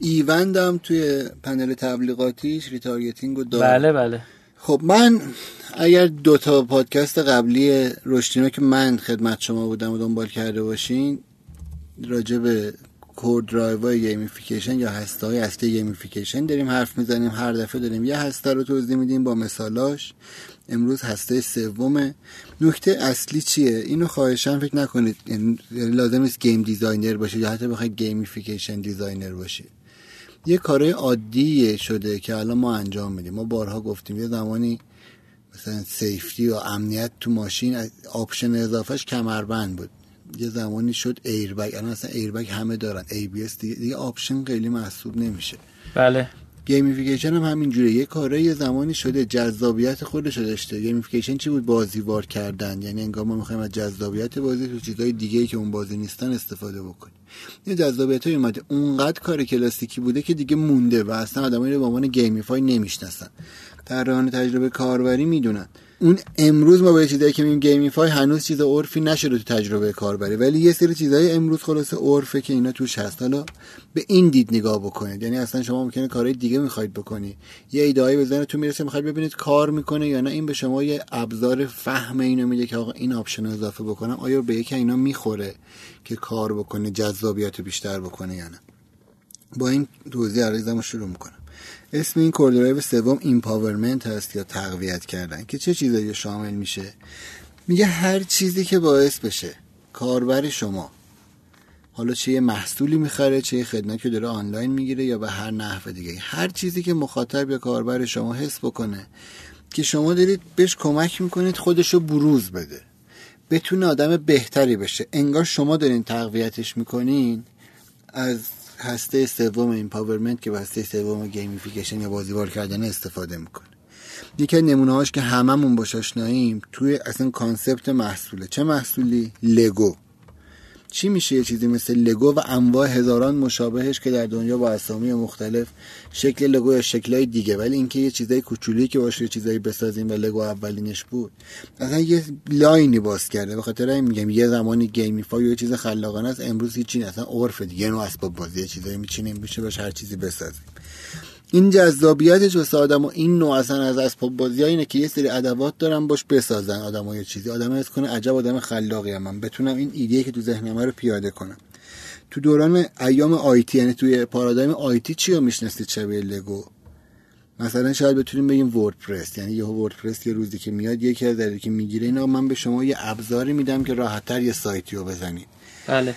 ایوندم توی پنل تبلیغاتیش retargeting و دارم بله بله. خب من اگر دو تا پادکست قبلی رشدینو که من خدمت شما بودم و دنبال کرده باشین راجع به core drive gamification یا هسته های اصلی gamification داریم حرف می‌زنیم. هر دفعه داریم یه هسته رو توضیح میدیم با مثالاش. امروز هسته سوم نکته اصلی چیه؟ اینو خواهشاً فکر نکنید. یعنی لازم نیست game designer باشه یا حتی بخواید gamification designer باشه یه کارهای عادی شده که الان ما انجام میدیم. ما بارها گفتیم یه زمانی مثلا safety و امنیت تو ماشین option اضافهش کمربند بود. یه زمانی شد airbag الان اصلا airbag همه دارن. ABS دیگه, دیگه option خیلی محسوب نمیشه. بله. gamification هم همینجوره. یه کاره یه زمانی شده جذابیت خودش داشته. gamification چی بود؟ بازیوار کردن. یعنی انگار ما می‌خوایم از جذابیت بازی تو چیزای دیگه ای که اون بازی نیستن استفاده بکنیم. یه جذابیت های اومده. اونقدر کار کلاسیکی بوده که دیگه مونده و اصلا آدمایی رو به عنوان gamify نمی‌شناسن. طراحان تجربه کاربری می‌دونن. اون امروز ما به چیزایی که میگیم gamify هنوز چیز عرفی نشده تو تجربه کاربری ولی یه سری چیزای امروز خلاص عرفه که اینا توش هست. حالا به این دید نگاه بکنید. یعنی اصلا شما ممکنه کارهای دیگه می‌خواید بکنی. یه ایدهایی به ذهنتون می‌رسه می‌خواید ببینید کار می‌کنه یا نه. این به شما یه ابزار فهم اینو میده که آقا این option اضافه بکنم. آیا به یکی اینا می‌خوره که کار بکنه جذابیت بیشتر بکنه یا نه؟ با این توضیح عرایضمو شروع می‌کنم. اسم این core drive سوم empowerment هست یا تقویت کردن که چه چیزایی شامل میشه؟ میگه هر چیزی که باعث بشه کاربر شما حالا چه یه محصولی می‌خره چه یه خدمتی داره آنلاین می‌گیره یا به هر نحو دیگه. هر چیزی که مخاطب یا کاربر شما حس بکنه که شما دارید بهش کمک می‌کنید خودشو بروز بده. بتونه آدم بهتری بشه. انگار شما دارین تقویتش می‌کنین از هسته سوم empowerment که هسته سوم gamification یا بازیوار کردن استفاده می‌کنه. یکی نمونه هاش که هممون باش آشناییم توی اصلا concept محصوله. چه محصولی؟ لگو. چی میشه یه چیزی مثل لگو و انواع هزاران مشابهش که در دنیا با اسامی مختلف شکل لگو یا شکلهای دیگه ولی اینکه یه چیزای کوچولی که باشه یه چیزایی بسازیم و لگو اولینش بود. اصلا یه line ی باز کرده. به خاطر این میگم یه زمانی gamify یه چیز خلاقانه است امروز هیچ اصلا عرف دیگه نوع اسباب بازی چیزایی میچینیم بشه باشه هر چیزی بسازیم. این جذابیتش واسه آدم و این نوع اصلا از اسباب بازی ها اینه که یه سری ادوات دارن باش بسازن. آدم یه چیزی. آدم حس کنه عجب آدم خلاقی هم. من بتونم این ایده که تو ذهنم رو پیاده کنم. تو دوران ایام آیتی یعنی توی پارادایم آیتی چی رو می‌شناسید شبیه لگو؟ مثلا شاید بتونیم بگیم وردپرس. یعنی یه وردپرس یه روزی که میاد یکی از که می‌گیره اینا من به شما یه ابزاری میدم که راحتتر یه سایتی رو بزنید. بله.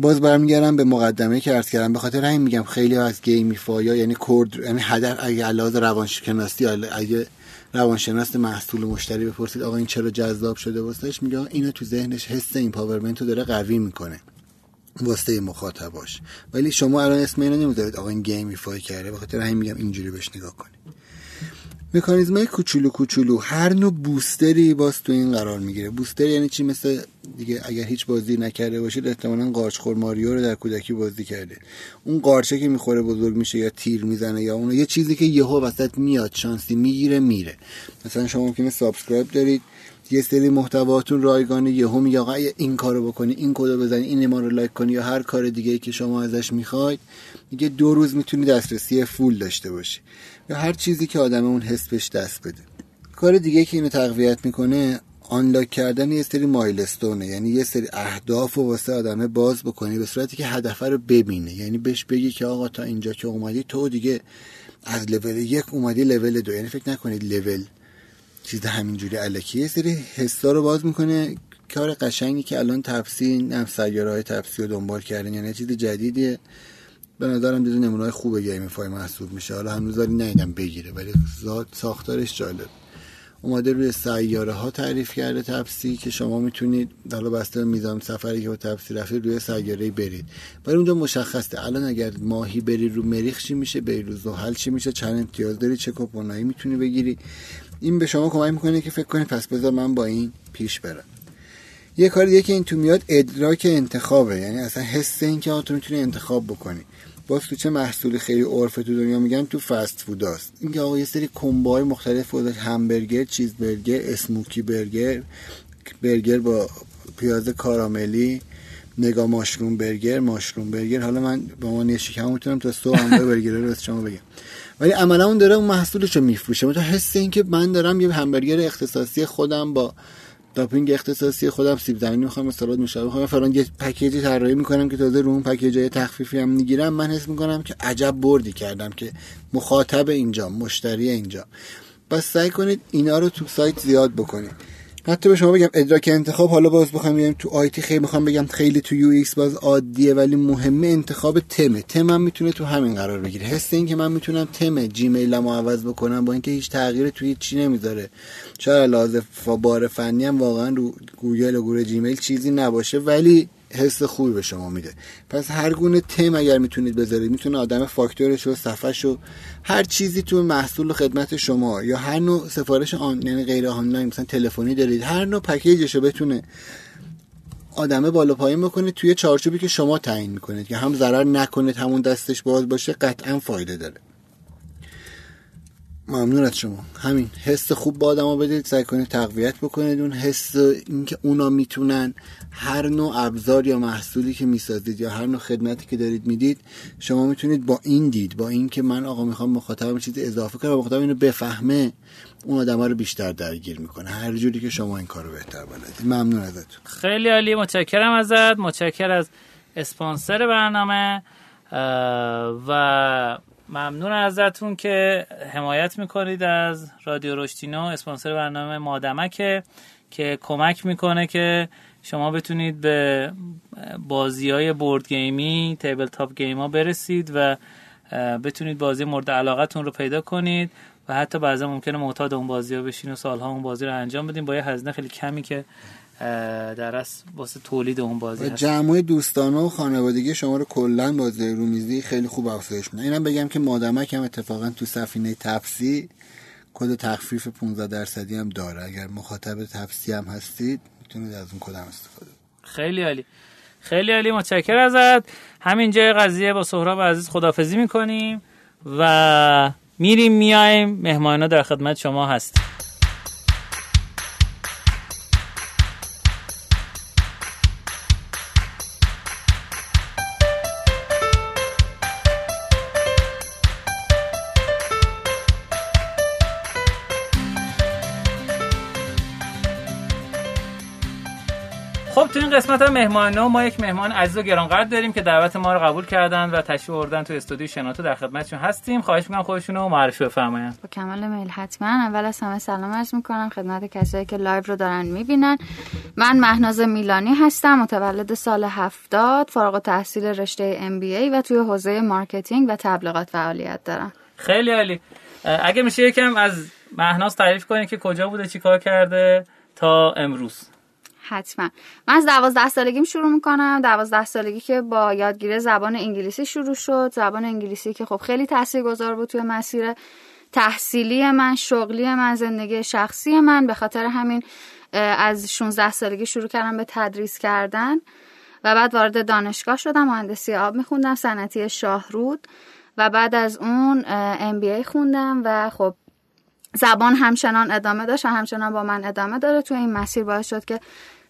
باز برمیگردم به مقدمه که عرض کردم. به خاطر همین میگم خیلی از gamify ا یعنی کورد یعنی هدف اگه علاوه روانشناسی اگه روانشناس محصول مشتری بپرسید آقا این چرا جذاب شده؟ واسش میگه اینو تو ذهنش حس empowerment رو داره قوی می‌کنه. واسه مخاطباش. ولی شما الان اسم اینو نمی‌ذارید. آقا این gamify کرده. به خاطر همین میگم اینجوری بهش نگاه کنید. مکانیزم های کوچولو کوچولو هر نوع booster ی باز تو این قرار می‌گیره. booster یعنی چی؟ مثل دیگه اگر هیچ بازی نکرده باشید احتمالا قارچخور ماریو رو در کودکی بازی کرده. اون قارچه که می‌خوره بزرگ میشه یا تیر می‌زنه یا اون یه چیزی که یهو وسط میاد شانسی می‌گیره میره. مثلا شما ممکنه subscribe دارید یه سری محتواتون رایگانه یهو میگه آقا این کارو بکنی این کدو بزنی این ما رو لایک کنی یا هر کار دیگه ای که شما ازش می‌خواید دیگه دو روز می‌تونی دسترسی full داشته باشی. یا هر چیزی که آدم اون حس بهش دست بده. کار دیگه که اینو تقویت می‌کنه آنلاک کردن یه سری مایلستونه. یعنی یه سری اهداف و واسه آدمه باز بکنی به صورتی که هدف رو ببینه. یعنی بهش بگی که آقا تا اینجا که اومدی تو دیگه از لول یک اومدی لول دو. یعنی فکر نکنید لول چیز همینجوری علکی یه سری حسا رو باز می‌کنه. کار قشنگی که الان تفسیر نم سیاره دنبال کردن. یعنی چیز جدیدیه. به نظرم جز نمونه خوب گیم فای محسوب میشه. حالا هنوز داری نیدم بگیره ولی ساختارش جالب. اومده روی سیاره ها تعریف کرده تفسی که شما می‌تونید حالا بسته میزان سفری که با تفسی رفتید روی سیاره برید. ولی اونجا مشخصه. الان اگر ماهی بری رو مریخ چی میشه بری رو زحل چی میشه چند امتیاز داری چه کوپونایی می‌تونی بگیری. این به شما کمک می‌کنه که فکر کنید پس بذار من با این پیش برم. یه کاری که این تو میاد ادراک انتخابه. یعنی اصلا حس این که تو می‌تونی انتخاب بکنی. باز تو چه محصولی خیلی عرف تو دنیا میگن تو فست فود هست این آقا یه سری کمبای مختلف بود همبرگر چیز برگر اسموکی برگر برگر با پیاز کاراملی نگاه ماشروم برگر ماشروم برگر. حالا من با من یه شکم می‌تونم تا سو هم برگر رو شما بگم. ولی عملا اون داره اون محصولش رو میفروشه مثلا حس این که من دارم یه همبرگر اختصاصی خودم با داپینگ اختصاصی خودم سیب زمینی می‌خوام سالاد میشه می‌خوام فلان یه پکیجی طراحی می‌کنم که تازه رو اون پکیج های تخفیفی هم می‌گیرم. من حس می‌کنم که عجب بردی کردم که مخاطب اینجا مشتری اینجا پس سعی کنید اینا رو تو سایت زیاد بکنید. حتی به شما بگم ادراک انتخاب حالا باز بخوام بگم تو IT خیلی می‌خوام بگم خیلی تو UX باز عادیه ولی مهمه انتخاب theme ه theme هم می‌تونه تو همین قرار بگیره. حس این که من می‌تونم تم جیمیلمو عوض بکنم با اینکه هیچ تغییر توی چی نمی‌ذاره. شاید از لحاظ بار فنی هم واقعا رو گوگل و گروه جیمیل چیزی نباشه ولی حس خوبی به شما میده. پس هر گونه تم اگر می‌تونید بذارید می‌تونه آدم فاکتورش و صفحش و هر چیزی تو محصول و خدمت شما یا هر نوع سفارش آن یعنی غیر آنلاین مثلا تلفنی دارید هر نوع پکیجش رو بتونه آدمه بالا پایین بکنید توی چارچوبی که شما تعیین می‌کنید که هم ضرر نکنید همون دستش باز باشه قطعا فایده داره. ممنون از شما. همین حس خوب با آدما بدید سعی کنید تقویت بکنید. اون حس اینکه اونا می‌تونن هر نوع ابزار یا محصولی که می‌سازید یا هر نوع خدمتی که دارید می‌دید شما می‌تونید با این دید با اینکه من آقا می‌خوام مخاطبم چیز اضافه کنم مخاطب اینو بفهمه اون آدما رو بیشتر درگیر می‌کنه. هر جوری که شما این کارو بهتر بلدید. ممنون ازتون. خیلی عالی متشکرم ازت. متشکر از اسپانسر برنامه. و ممنون ازتون که حمایت می‌کنید از رادیو رشتینو اسپانسر برنامه مادمکه که کمک می‌کنه که شما بتونید به بازی های بورد گیمی تیبل تاپ گیم ها برسید و بتونید بازی مورد علاقتون رو پیدا کنید. و حتی بعضا ممکنه معتاد اون بازی ها بشین و سالها اون بازی رو انجام بدین با یه هزینه خیلی کمی که در از واسه تولید اون بازی هست. جمعه دوستانه و خانوادگی شما رو کلا بازی رومیزی خیلی خوب افزایش میده. اینم بگم که مادمک هم اتفاقا تو سفینه تپسی کد تخفیف 15 درصدی هم داره. اگر مخاطب تپسی هم هستید می‌تونید از اون کد هم استفاده خیلی عالی. خیلی عالی. متشکر ازت. همینجا قضیه با سهراب عزیز خدافزی می‌کنیم و میریم میایم. مهمانا در خدمت شما هستیم. مهمان ما یک مهمان عزیز و گرانقدر داریم که دعوت ما رو قبول کردن و تشریف آوردن تو استودیو شنوتو در خدمتشون هستیم. خواهش می‌کنم خودشون رو معرفی بفرمایید با کمال میل حتما. اول از همه سلام عرض می‌کنم خدمت کسایی که live رو دارن می‌بینن. من مهناز میلانی هستم متولد سال 70 فارغ التحصیل رشته ای و توی حوزه marketing و تبلیغات فعالیت دارم. خیلی عالی. اگه میشه یکم از مهناز تعریف کنید که کجا بوده چیکار کرده تا امروز؟ حتما. من از دوازده سالگیم شروع می‌کنم. دوازده سالگی که با یادگیری زبان انگلیسی شروع شد. زبان انگلیسی که خب خیلی گذار بود توی مسیر تحصیلی من شغلی من زندگی شخصی من. به خاطر همین از 16 سالگی شروع کردم به تدریس کردن و بعد وارد دانشگاه شدم. مهندسی آب میخوندم صنعتی شاهرود و بعد از اون ام خوندم و خب زبان همچنان ادامه داشت و همچنان با من ادامه داره. توی این مسیر باعث شد که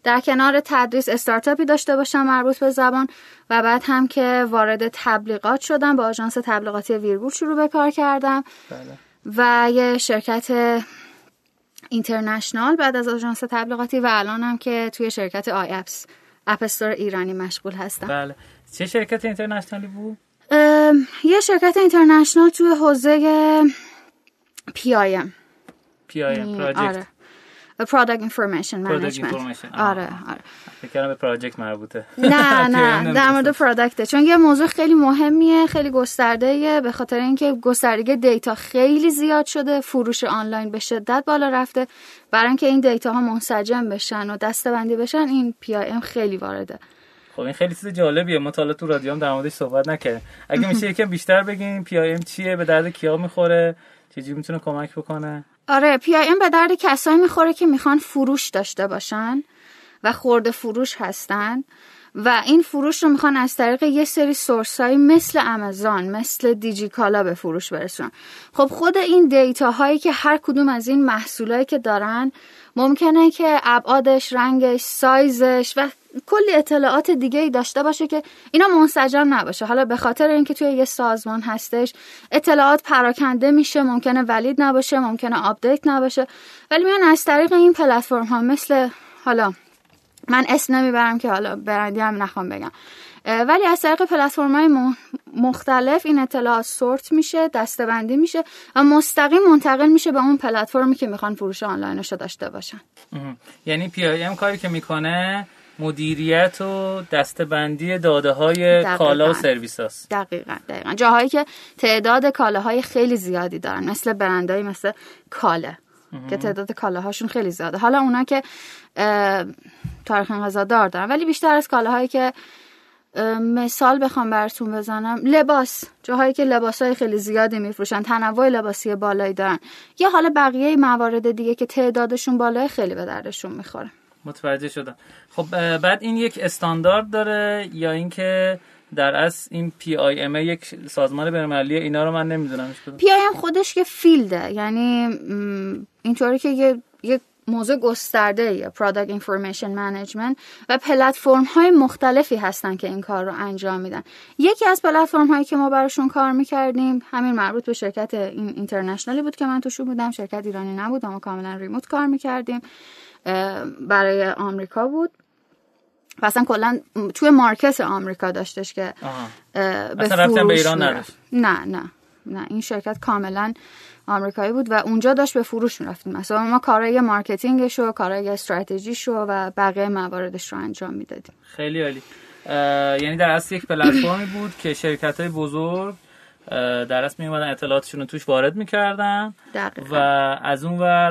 در کنار تدریس استارتاپی داشته باشم مربوط به زبان و بعد هم که وارد تبلیغات شدم با آژانس تبلیغاتی ویرگول شروع به کار کردم. بله. و یه شرکت international بعد از آژانس تبلیغاتی و الان هم که توی شرکت آی اپس اپستور ایرانی مشغول هستم. بله. چه شرکت international ی بود؟ یه شرکت international توی حوزه پی آی ام. پی آی ام project. product information management آره آره. فکر به project مربوطه. نه نه در مورد product چون یه موضوع خیلی مهمیه خیلی گسترده به خاطر اینکه گستردگی data خیلی زیاد شده فروش آنلاین به شدت بالا رفته. برای اینکه این data ها منسجم بشن و دسته‌بندی بشن این PIM خیلی وارده. خب این خیلی چیز جالبیه. ما تا تو رادیو هم در موردش صحبت نکردیم. اگه میشه یکم بیشتر بگیم PIM چیه به درد کیا می‌خوره چجوری می‌تونه کمک بکنه؟ آره PIM به درد کسایی می‌خوره که می‌خوان فروش داشته باشن و خرده فروش هستن و این فروش رو می‌خوان از طریق یه سری source هایی مثل آمازون مثل دیجی کالا به فروش برسونن. خب خود این data هایی که هر کدوم از این محصولایی که دارن ممکنه که ابعادش رنگش سایزش و کلی اطلاعات دیگه ای داشته باشه که اینا منسجم نباشه. حالا به خاطر اینکه توی یه سازمان هستش اطلاعات پراکنده میشه ممکنه valid نباشه ممکنه update نباشه. ولی میان از طریق این پلتفرم ها مثل حالا من اسم نمی‌برم که حالا برندی هم نخوام بگم. ولی از طریق پلتفرم های مختلف این اطلاعات sort میشه دسته‌بندی میشه و مستقیم منتقل میشه به اون پلتفرمی که می‌خوان فروش آنلاینش داشته باشن. یعنی پی ام کاری که می‌کنه مدیریت و دستبندی داده های کالا و سرویس هست دقیقا دقیقا. جاهایی که تعداد کالاهای خیلی زیادی دارن مثل برندهایی مثل کاله که تعداد کالاهاشون خیلی زیاده. حالا اونا که تاریخ انقضا دار دارن ولی بیشتر از کالاهایی که مثال بخوام براتون بزنم. لباس. جاهایی که لباس های خیلی زیادی میفروشن تنوع لباسی بالایی دارن. یا حالا بقیه موارد دیگه که تعدادشون بالای خیلی به دردشون می‌خوره. متوجه شدم. خب بعد این یک استاندارد داره یا اینکه در اصل این PIM یک سازمان بین‌المللی اینا رو من نمی‌دونم. PIM خودش که field ه. یعنی اینطوری که یه یک موضوع گسترده product information management و پلتفرم های مختلفی هستن که این کار رو انجام میدن. یکی از پلتفرم هایی که ما براشون کار می‌کردیم همین مربوط به شرکت این international ی بود که من توشون بودم شرکت ایرانی نبود ما کاملا remote کار می‌کردیم برای آمریکا بود. و اصلا کلا توی market آمریکا داشتش که به فروش به ایران نه نه. نه این شرکت کاملا آمریکایی بود و اونجا داشت به فروش می‌رفتیم. مثلا ما کارهای marketing ش و کارهای استراتژیش رو و بقیه مواردش رو انجام می‌دادیم. خیلی عالی. یعنی در اصل یک پلتفرمی بود که شرکت های بزرگ در اصل می اطلاعاتشون رو توش وارد می‌کردن و از اون ور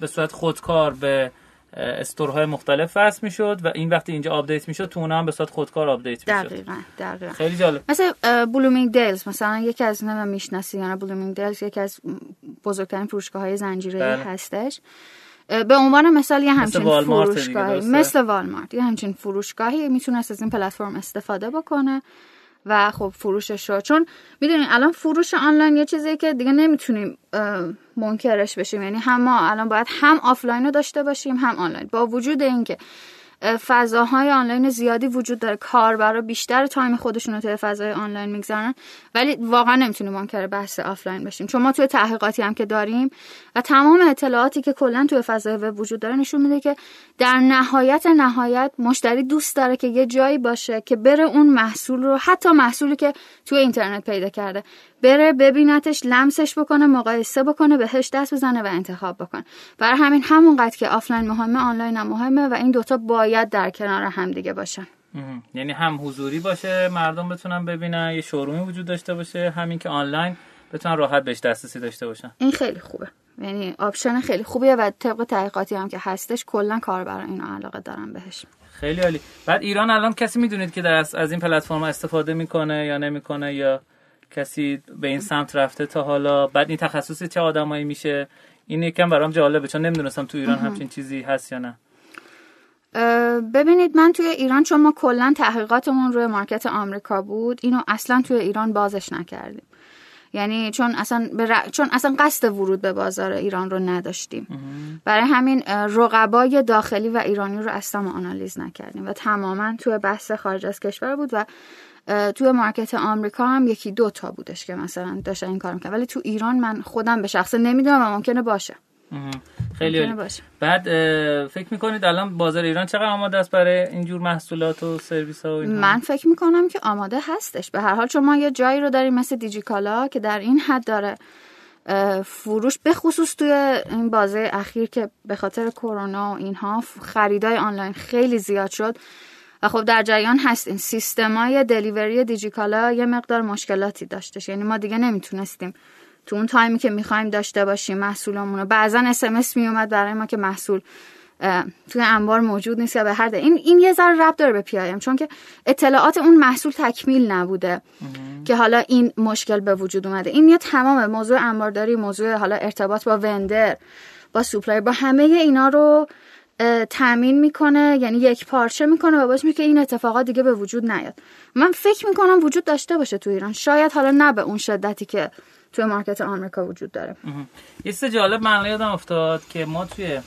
به صورت خودکار به store های مختلف وصل می‌شد و این وقتی اینجا update می‌شد تو اونها هم به صورت خودکار update می‌شد. دقیقاً دقیقاً. خیلی جالب. مثل Bloomingdale's مثلا یکی از نمی‌دونم می‌شناسی یعنی Bloomingdale's یکی از بزرگترین فروشگاه های زنجیره بله. هستش. به عنوان مثال یه همچین فروشگاهی مثل والمارت یه همچین فروشگاهی می‌تونست از این پلتفرم استفاده بکنه. و خب فروشش رو چون می‌دونین الان فروش آنلاین یه چیزی که دیگه نمی‌تونیم منکرش بشیم. یعنی هم ما الان باید هم آفلاین رو داشته باشیم هم آنلاین. با وجود اینکه فضاهای آنلاین زیادی وجود داره. کاربرا بیشتر time خودشون رو توی فضای آنلاین می‌گذارن ولی واقعا نمی‌تونیم منکر بحث آفلاین باشیم چون ما توی تحقیقاتی هم که داریم و تمام اطلاعاتی که کلا توی فضای وب وجود داره نشون میده که در نهایت نهایت مشتری دوست داره که یه جایی باشه که بره اون محصول رو حتی محصولی که توی اینترنت پیدا کرده بره ببینتش لمسش بکنه مقایسه بکنه بهش دست بزنه و انتخاب بکنه. برای همین همونقدر که آفلاین مهمه آنلاین هم مهمه و این دوتا باید در کنار هم دیگه باشن یعنی هم حضوری باشه مردم بتونن ببینن یه showroom ی وجود داشته باشه همین که آنلاین بتونن راحت بهش دسترسی داشته باشن. این خیلی خوبه. یعنی option خیلی خوبیه و طبق تحقیقاتی هم که هستش کلا کاربران اینو علاقه دارن بهش. خیلی عالی. بعد ایران الان کسی می‌دونید که در از این پلتفرم استفاده می‌کنه یا نمی‌کنه یا کسی به این سمت رفته تا حالا؟ بعد این تخصص چه آدمایی میشه؟ این یکم برام جالبه چون نمی‌دونستم تو ایران همچین چیزی هست یا نه. ببینید من توی ایران چون ما کلا تحقیقاتمون روی مارکت آمریکا بود اینو اصلا توی ایران بازش نکردیم. یعنی چون اصلا چون اصلا قصد ورود به بازار ایران رو نداشتیم. برای همین رقبای داخلی و ایرانی رو اصلا ما آنالیز نکردیم و تماما توی بحث خارج از کشور بود و توی مارکت آمریکا هم یکی دو تا بودش که مثلا داشتن این کار می‌کنن ولی تو ایران من خودم به شخصه نمی‌دونم و ممکنه باشه. خیلی باشه. بعد فکر می‌کنید الان بازار ایران چقدر آماده است برای اینجور محصولات و سرویس ها و من فکر می‌کنم که آماده هستش. به هر حال چون ما یه جایی رو داریم مثل دیجیکالا که در این حد داره فروش به خصوص توی این بازه اخیر که به خاطر کرونا و اینها خریدای آنلاین خیلی زیاد شد. و خب در جریان هست این سیستمای دلیوری دیجیکالا یه مقدار مشکلاتی داشتش. یعنی ما دیگه نمی‌تونستیم تو اون تایمی که می‌خوایم داشته باشیم محصولمون رو. بعضا اسمس میومد برای ما که محصول توی انبار موجود نیست یا به هر ده. این این یه ذره ربط داره به پی چون که اطلاعات اون محصول تکمیل نبوده. که حالا این مشکل به وجود اومده. این یه تمام موضوع انبارداری موضوع حالا ارتباط با وندر با سوپلای با همه اینا رو تامین می‌کنه. یعنی یک پارچه می‌کنه و باش میگه این اتفاقات دیگه به وجود نیاد. من فکر می‌کنم وجود داشته باشه تو ایران. شاید حالا نه به اون شدتی که توی مارکت آمریکا وجود داره. یه چیز جالب من یادم افتاد که ما توی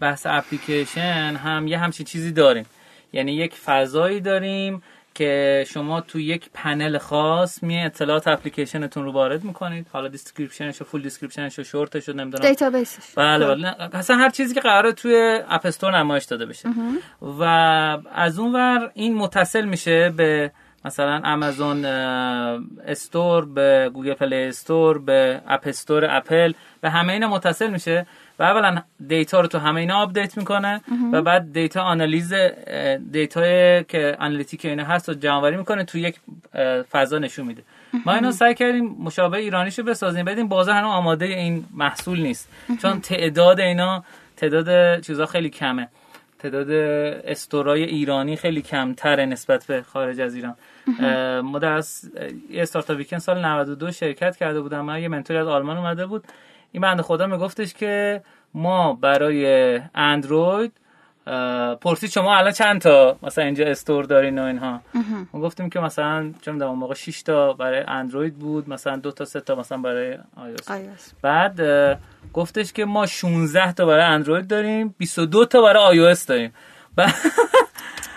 بحث اپلیکیشن هم یه همچین چیزی داریم. یعنی یک فضایی داریم که شما تو یک پنل خاص می اطلاعات اپلیکیشنتون رو وارد می‌کنید. حالا description ش و full description ش و شورتش رو نمی‌دونم. database ش بله بله. اصلا هر چیزی که قراره توی app store نمایش داده بشه. و از اون ور این متصل میشه به مثلا Amazon Store به Google Play Store به App Store اپل به همه اینا متصل میشه و اولا دیتا رو تو همه اینا آپدیت می‌کنه و بعد دیتا آنالیز دیتا که analytic اینا هست رو جمعآوری می‌کنه تو یک فضا نشون میده. ما اینو سعی کردیم مشابه ایرانیشو بسازیم بدیم بازار هنوز آماده این محصول نیست. چون تعداد اینا تعداد چیزا خیلی کمه. تعداد store ای ایرانی خیلی کمتره نسبت به خارج از ایران. ما در یه startup weekend سال 92 شرکت کرده بودم. من یه mentor ی از آلمان اومده بود. این بنده خدا میگفتش که ما برای اندروید پرسید شما الان چند تا مثلا اینجا استور دارین و اینها؟ ما گفتیم که مثلا چون در موقع 6 تا برای اندروید بود مثلا دو تا سه تا مثلا برای آیوس. بعد گفتش که ما 16 تا برای اندروید داریم 22 تا برای آی داریم.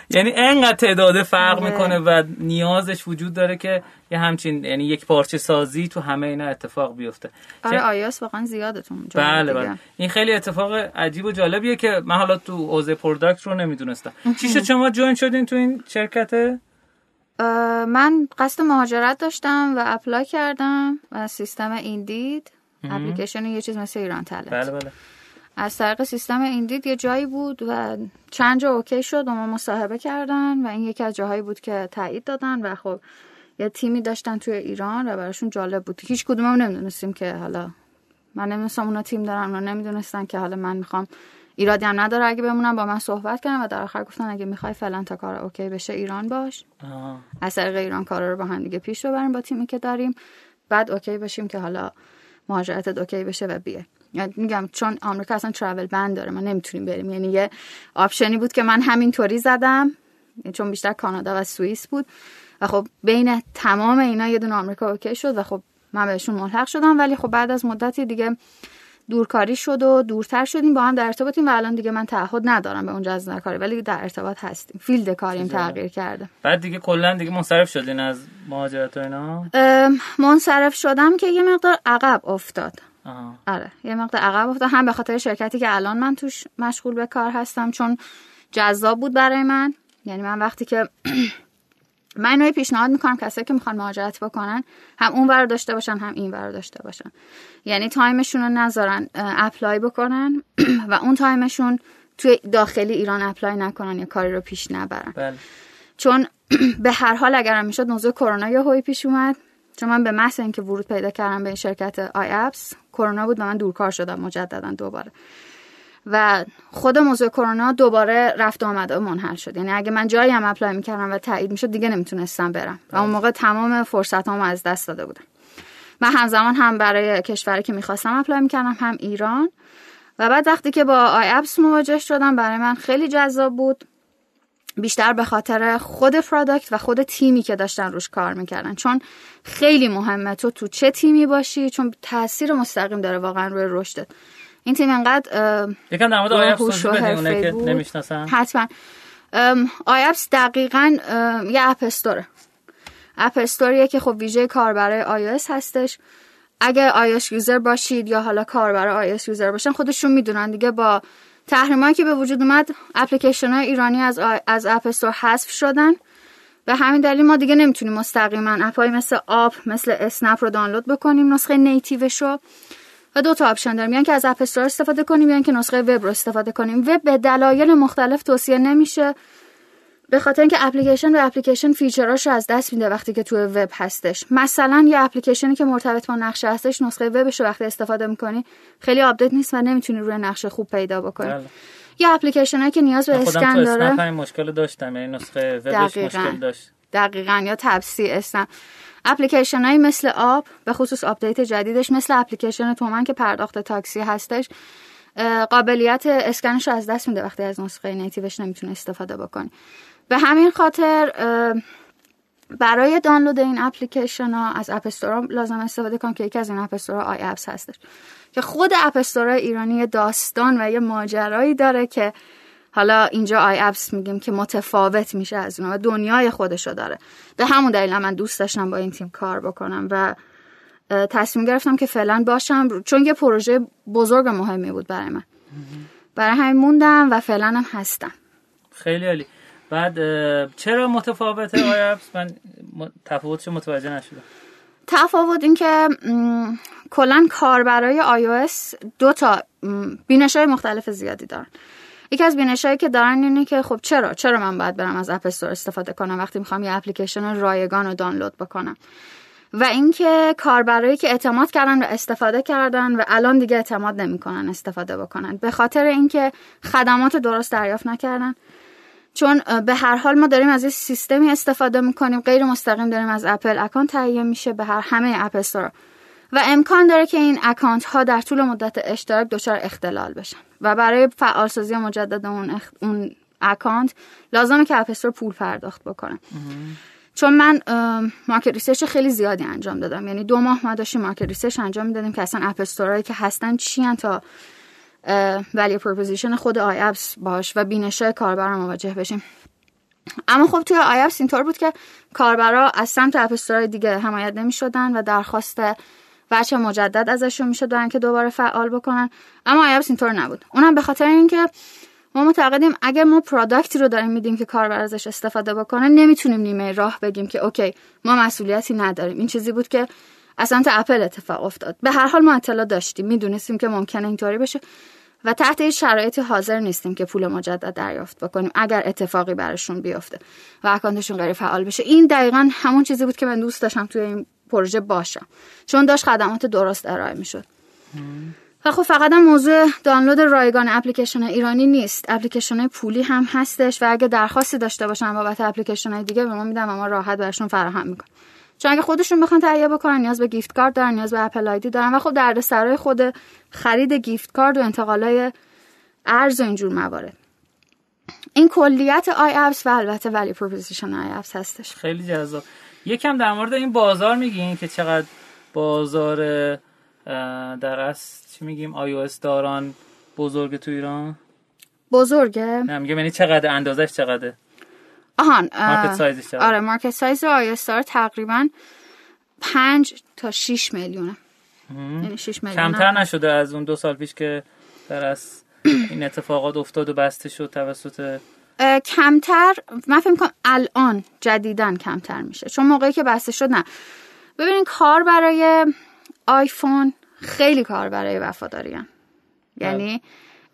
یعنی انقدر تعداد فرق آره. می‌کنه و نیازش وجود داره که یه همچین یعنی یک پارچه سازی تو همه اینا اتفاق بیفته. آره iOS واقعا زیادتون بله بله. این خیلی اتفاق عجیب و جالبیه که من حالا تو حوزه product رو نمی‌دونستم. چی شد شما join شدین تو این شرکت؟ من قصد مهاجرت داشتم و apply کردم و سیستم Indeed. اپلیکیشن یه چیز مثل ایران Talent بله بله. از طریق سیستم Indeed یه جایی بود و چند جا okay شد و ما مصاحبه کردن و این یکی از جاهایی بود که تایید دادن و خب یه تیمی داشتن توی ایران و براشون جالب بود. هیچ کدوم هم نمی‌دونستیم که حالا من نمی‌دونستم اونا تیم دارن اونا نمی‌دونستن که حالا من می‌خوام ایرادی هم نداره اگه بمونم با من صحبت کردن و در آخر گفتن اگه می‌خوای فعلا تا کار okay بشه ایران باش. آه. از طریق ایران کارا رو با هم دیگه پیش ببریم با تیمی که داریم. بعد okay بشیم که حالا مهاجرتت okay بشه و بیه یعنی میگم چون آمریکا اصلا travel ban داره ما نمی‌تونیم بریم. یعنی یه option ی بود که من همینطوری زدم. چون بیشتر کانادا و سوئیس بود. و خب بین تمام اینا یه دونه آمریکا okay شد و خب من بهشون ملحق شدم. ولی خب بعد از مدتی دیگه دورکاری شد و دورتر شدیم. با هم در ارتباطیم و الان دیگه من تعهد ندارم به اونجا از کاری ولی در ارتباط هستیم. field کاریم تغییر کرده. بعد دیگه کلا دیگه منصرف شدین از مهاجرت و اینا؟ منصرف شدم که یه مقدار عقب افتاد. آره. یه مقدار عقب افتاد هم به خاطر شرکتی که الان من توش مشغول به کار هستم چون جذاب بود برای من. یعنی من وقتی که من اینو پیشنهاد می‌کنم کسایی که می‌خوان مهاجرت بکنن هم اون ور داشته باشن هم این ور داشته باشن. یعنی time شون رو نذارن apply بکنن و اون time شون توی داخلی ایران apply نکنن یا کاری رو پیش نبرن. بله. چون به هر حال اگر می‌شد موضوع کرونا یهویی پیش اومد. چون من به محض اینکه ورود پیدا کردم به این شرکت iApps کرونا بود و من دورکار شدم مجددا دوباره. و خود موضوع کرونا دوباره رفت آمده منحل شد. یعنی اگه من جایی هم apply می‌کردم و تایید می‌شد دیگه نمی‌تونستم برم. و اون موقع تمام فرصت هم از دست داده بودم. من همزمان هم برای کشوری که می‌خواستم apply می‌کردم هم ایران. و بعد وقتی که با iApps مواجه شدم برای من خیلی جذاب بود. بیشتر به خاطر خود product و خود تیمی که داشتن روش کار می‌کردن. چون خیلی مهمه تو تو چه تیمی باشی؟ چون تاثیر مستقیم داره واقعا روی رشدت. این تیم انقدر یکم در مورد iApps که نمی‌شناسن حتما. iApps دقیقا یه app store ه. app store یه که خب ویژه کار برای iOS هستش. اگه iOS user باشید یا حالا کار برای iOS user باشن خودشون می‌دونن دیگه با تحریمایی که به وجود اومد اپلیکیشن های ایرانی از از App Store حذف شدن به همین دلیل ما دیگه نمی‌تونیم مستقیما اپای مثل آپ مثل اسنپ رو دانلود بکنیم نسخه native ش رو. و دو تا option داریم یعنی که از app store استفاده کنیم یعنی که نسخه وب رو استفاده کنیم. وب به دلایل مختلف توصیه نمیشه. به خاطر اینکه اپلیکیشن و اپلیکیشن feature اش رو از دست میده وقتی که توی وب هستش. مثلا یه اپلیکیشنی که مرتبط با نقشه هستش نسخه وبش رو وقتی استفاده می‌کنی خیلی آپدیت نیست و نمی‌تونی روی نقشه خوب پیدا بکنی. بله. یه اپلیکیشن هایی که نیاز به اسکن داره خودم مشکل داشتم یعنی نسخه وبش مشکل داشت. دقیقا یا تپسی اسم. اپلیکیشن های مثل آپ به خصوص آپدیت جدیدش مثل اپلیکیشن تومن که پرداخت تاکسی هستش قابلیت اسکنش رو از دست میده وقتی از نسخه native ش نمی‌تونه استفاده بکنی. به همین خاطر برای دانلود این اپلیکیشن ها از app store لازم استفاده کنم که یکی از این app store iApps هستش. که خود app store ایرانی داستان و یه ماجرایی داره که حالا اینجا iApps میگیم که متفاوت میشه از اونها و دنیای خودشو داره. به همون دلیل من دوست داشتم با این تیم کار بکنم و تصمیم گرفتم که فعلا باشم چون یه پروژه بزرگ مهمی بود برای من. برای همین موندم و فعلا هم هستم. خیلی عالی. بعد چرا متفاوته آی اپس؟ من تفاوتش متوجه نشدم. تفاوت این که کلا کار برای iOS دو تا بینش های مختلف زیادی دارن. یکی از بینشایی که دارن اینه که خب چرا؟ چرا من باید برم از اپ استور استفاده کنم وقتی می‌خوام یه اپلیکیشن رایگان رو دانلود بکنم؟ و اینکه کاربرایی که اعتماد کردن و استفاده کردن و الان دیگه اعتماد نمی‌کنن استفاده بکنن به خاطر اینکه خدمات درست دریافت نکردن. چون به هر حال ما داریم از یه سیستمی استفاده می‌کنیم غیر مستقیم داریم از اپل اکانت تهیه میشه به هر همه app store و امکان داره که این اکانت ها در طول مدت اشتراک دچار اختلال بشن. و برای فعالسازی مجدد اون, اخ... اون اکانت لازمه که app store پول پرداخت بکنن چون من market research خیلی زیادی انجام دادم. یعنی دو ماه ما داشتیم market research انجام می‌دادیم که اصلا app store ایی که هستن چین تا value proposition خود iApps باشه و بینشه کاربر مواجه بشیم. اما خب توی iApps اینطور بود که کاربرا از سمت app store ای دیگه حمایت نمی شدن و درخواست وجه مجدد ازشون می‌شد که دوباره فعال بکنن. اما iApps اینطور نبود. اونم به خاطر اینکه ما معتقدیم اگر ما product ی رو داریم میدیم که کاربر ازش استفاده بکنه نمی‌تونیم نیمه راه بگیم که okay ما مسئولیتی نداریم. این چیزی بود که از سمت اپل اتفاق افتاد. به هر حال ما اطلاع داشتیم. می‌دونستیم که ممکنه اینطوری بشه. و تحت این شرایطی حاضر نیستیم که پول مجدد دریافت بکنیم اگر اتفاقی براشون بیفته و اکانتشون غیر فعال بشه. این دقیقا همون چیزی بود که من دوست داشتم توی این پروژه باشم. چون داشت خدمات درست ارائه می‌شد. و خب فقط هم موضوع دانلود رایگان اپلیکیشن ایرانی نیست. اپلیکیشن پولی هم هستش و اگه درخواستی داشته باشن بابت اپلیکیشن دیگه به ما میدم و ما راحت برشون فراهم می‌کنم چون اگه خودشون بخوان تهیه بکنن نیاز به gift card دارن نیاز به Apple ID دارن. و خب دردسرای خود خرید gift card و انتقالای ارز و اینجور موارد. این کلیت iApps و البته value proposition iApps هستش. خیلی جذاب. یکم در مورد این بازار میگین که چقدر بازار در اصل چی میگیم؟ آی او داران بزرگ تو ایران؟ بزرگه. نه میگم یعنی چقدر اندازش چقدره؟ آهان market size ش آره market size iOS تقریبا 5 تا 6 میلیونه. یعنی 6 میلیون کمتر نشده از اون دو سال پیش که در از این اتفاقات افتاد و بسته شد توسط کمتر من فکر کنم الان جدیدن کمتر میشه. چون موقعی که بسته شد نه. ببینین کار برای آیفون خیلی کار برای وفاداری هم. یعنی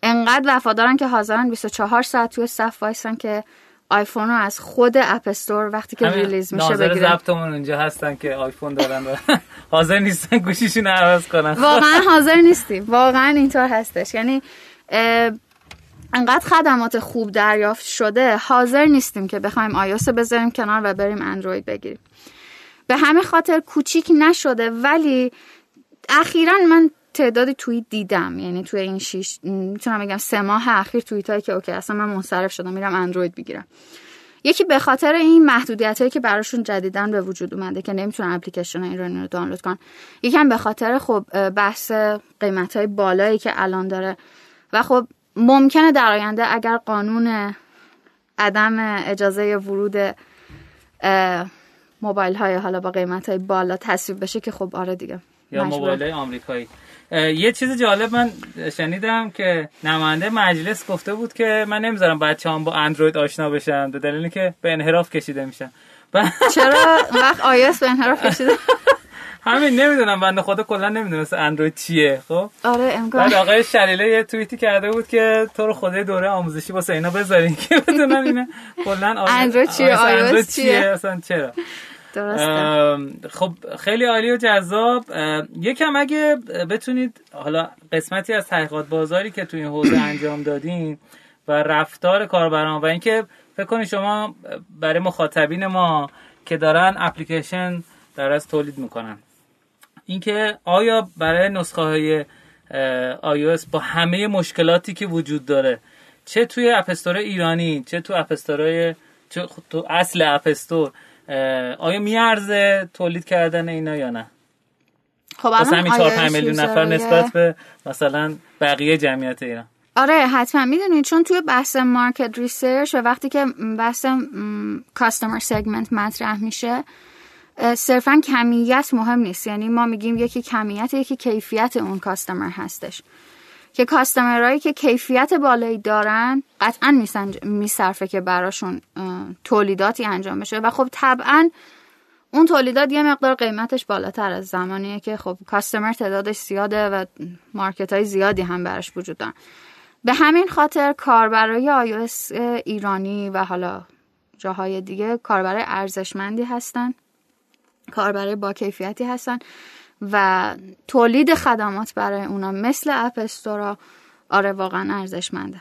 انقدر وفادارن که حاضرن 24 ساعت توی صف وایسن که آیفون رو از خود App Store وقتی که release میشه بگیرن ضبطمون اونجا هستن که آیفون دارن حاضر نیستن گوشیشون عوض کنن. واقعا حاضر نیستیم. واقعا اینطور هستش. یعنی انقدر خدمات خوب دریافت شده حاضر نیستیم که بخوایم آیوس بذاریم کنار و بریم اندروید بگیریم. به همین خاطر کوچیک نشده ولی اخیرا من تعدادی توییت دیدم. یعنی توی این شیش می‌تونم بگم سه ماه اخیر توییت هایی که اوکی اصلا من منصرف شدم میرم اندروید بگیرم یکی به خاطر این محدودیت هایی که براشون جدیدن به وجود اومده که نمی‌تونن اپلیکیشن ایرانی رو دانلود کنن یکم به خاطر خب بحث قیمت های بالایی که الان داره و خب ممکنه در آینده اگر قانون عدم اجازه ورود موبایل های حالا با قیمت های بالا تصویب بشه که خب آره دیگه یا موبایل آمریکایی. یه چیز جالب من شنیدم که نماینده مجلس گفته بود که من نمی‌ذارم بچه هم با اندروید آشنا بشن به دلیلی که به انحراف کشیده میشن. چرا؟ وقت آیس به انحراف کشیده؟ همین نمی‌دونم بنده خدا کلا نمی‌دونست اندروید چیه خب؟ آره امکان بعد آقای شلیله یه توییتی کرده بود که تو رو خدای دوره آموزشی واسه اینا بذارین که بدونن اینه کلا اندروید چیه؟ آیوس چیه؟ اصلا چرا؟ خب خیلی عالی و جذاب. یکم اگه بتونید حالا قسمتی از تحقیقات بازاری که توی این حوزه انجام دادین و رفتار کاربران و اینکه فکر کنید شما برای مخاطبین ما که دارن اپلیکیشن در از تولید می‌کنن. اینکه آیا برای نسخه های iOS با همه مشکلاتی که وجود داره چه توی App Store ایرانی چه تو App Store های چه تو اصل App Store آیا میارزه تولید کردن اینا یا نه؟ خب واسه همین 4 5 میلیون نفر نسبت به مثلا بقیه جمعیت ایران. آره حتما. می‌دونید چون توی بحث market research و وقتی که بحث customer segment مطرح میشه صرفا کمیت مهم نیست. یعنی ما میگیم یکی کمیت یکی کیفیت اون customer هستش. که کاستمرهایی که کیفیت بالایی دارن قطعا میصرفه که براشون تولیداتی انجام بشه. و خب طبعا اون تولیدات یه مقدار قیمتش بالاتر از زمانیه که خب کاستمر تعدادش زیاده و مارکت های زیادی هم براش وجود دارن. به همین خاطر کاربرای iOS ایرانی و حالا جاهای دیگه کاربرای ارزشمندی هستن کاربرای با کیفیتی هستن. و تولید خدمات برای اونا مثل App Store ا آره واقعا ارزشمنده.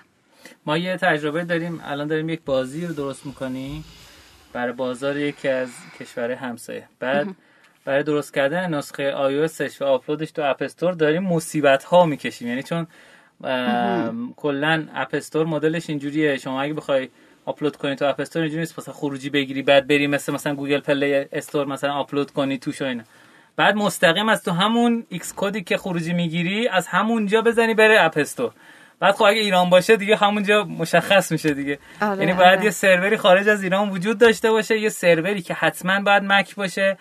ما یه تجربه داریم. الان داریم یک بازی رو درست می‌کنیم برای بازار یکی از کشور همسایه. بعد برای درست کردن نسخه iOS و آپلودش تو App Store داریم مصیبت ها می‌کشیم. یعنی چون کلا App Store مدلش اینجوریه. شما اگه بخوای آپلود کنی تو App Store اینجوری نیست. مثلا خروجی بگیری بعد بری مثل مثلا Google Play Store مثلا آپلود کنی توش و اینا. بعد مستقیم از تو همون Xcode ی که خروجی می‌گیری از همونجا بزنی بره App Store بعد خب اگه ایران باشه دیگه همونجا مشخص میشه دیگه. آره، یعنی باید آره. یه سروری خارج از ایران وجود داشته باشه یه سروری که حتما باید Mac باشه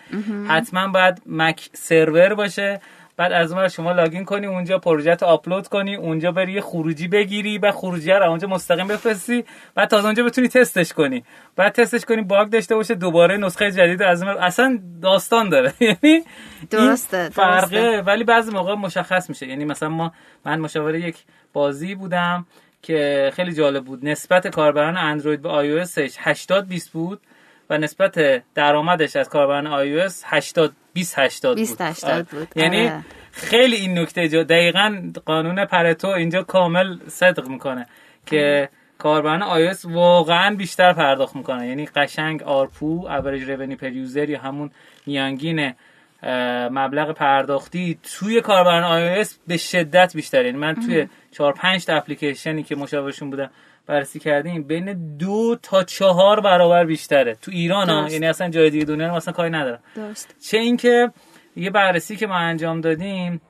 حتما باید Mac سرور باشه. بعد از اون شما login کنی اونجا پروژه رو آپلود کنی اونجا بری یه خروجی بگیری و خروجی رو اونجا مستقیم بفرستی بعد تا اونجا بتونی تستش کنی. بعد تستش کنی bug داشته باشه دوباره نسخه جدید از اصلا داستان داره. یعنی درسته، فرقه. ولی بعضی موقع مشخص میشه. یعنی مثلا ما من مشاور یک بازی بودم که خیلی جالب بود. نسبت کاربران اندروید به iOS 80 20 بود و نسبت درآمدش از کاربران iOS 80 20 80 بود 20 80 آره. بود. یعنی آره. خیلی این نکته جا دقیقا قانون پرتو اینجا کامل صدق می‌کنه که کاربران iOS واقعا بیشتر پرداخت می‌کنه یعنی قشنگ ARPU average revenue per user یا همون میانگین مبلغ پرداختی توی کاربران iOS به شدت بیشتره یعنی من توی 4 5 تا اپلیکیشنی که مشاورشون بودم بررسی کردیم بین دو تا چهار برابر بیشتره. تو ایران ها. یعنی اصلا جای دیگه دنیا رو مثلا کاری ندارم. درست. چه اینکه یه بررسی که ما انجام دادیم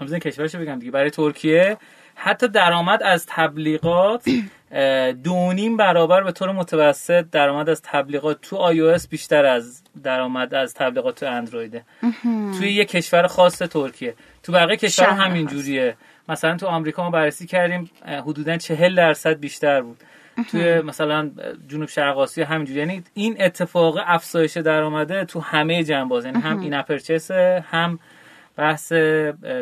بزنین کشورشو بگم دیگه برای ترکیه حتی درآمد از تبلیغات اه، دو نیم برابر به طور متوسط درآمد از تبلیغات. تو iOS بیشتر از درآمد از تبلیغات تو اندرویده. توی یه کشور خاص ترکیه. تو بقیه کشور همین جوریه مثلا تو آمریکا ما بررسی کردیم حدودا 40 درصد بیشتر بود. توی مثلا جنوب شرق آسیا همینجوری. یعنی این اتفاق افزایش درآمده تو همه جنباز یعنی هم این اپرچس هم بحث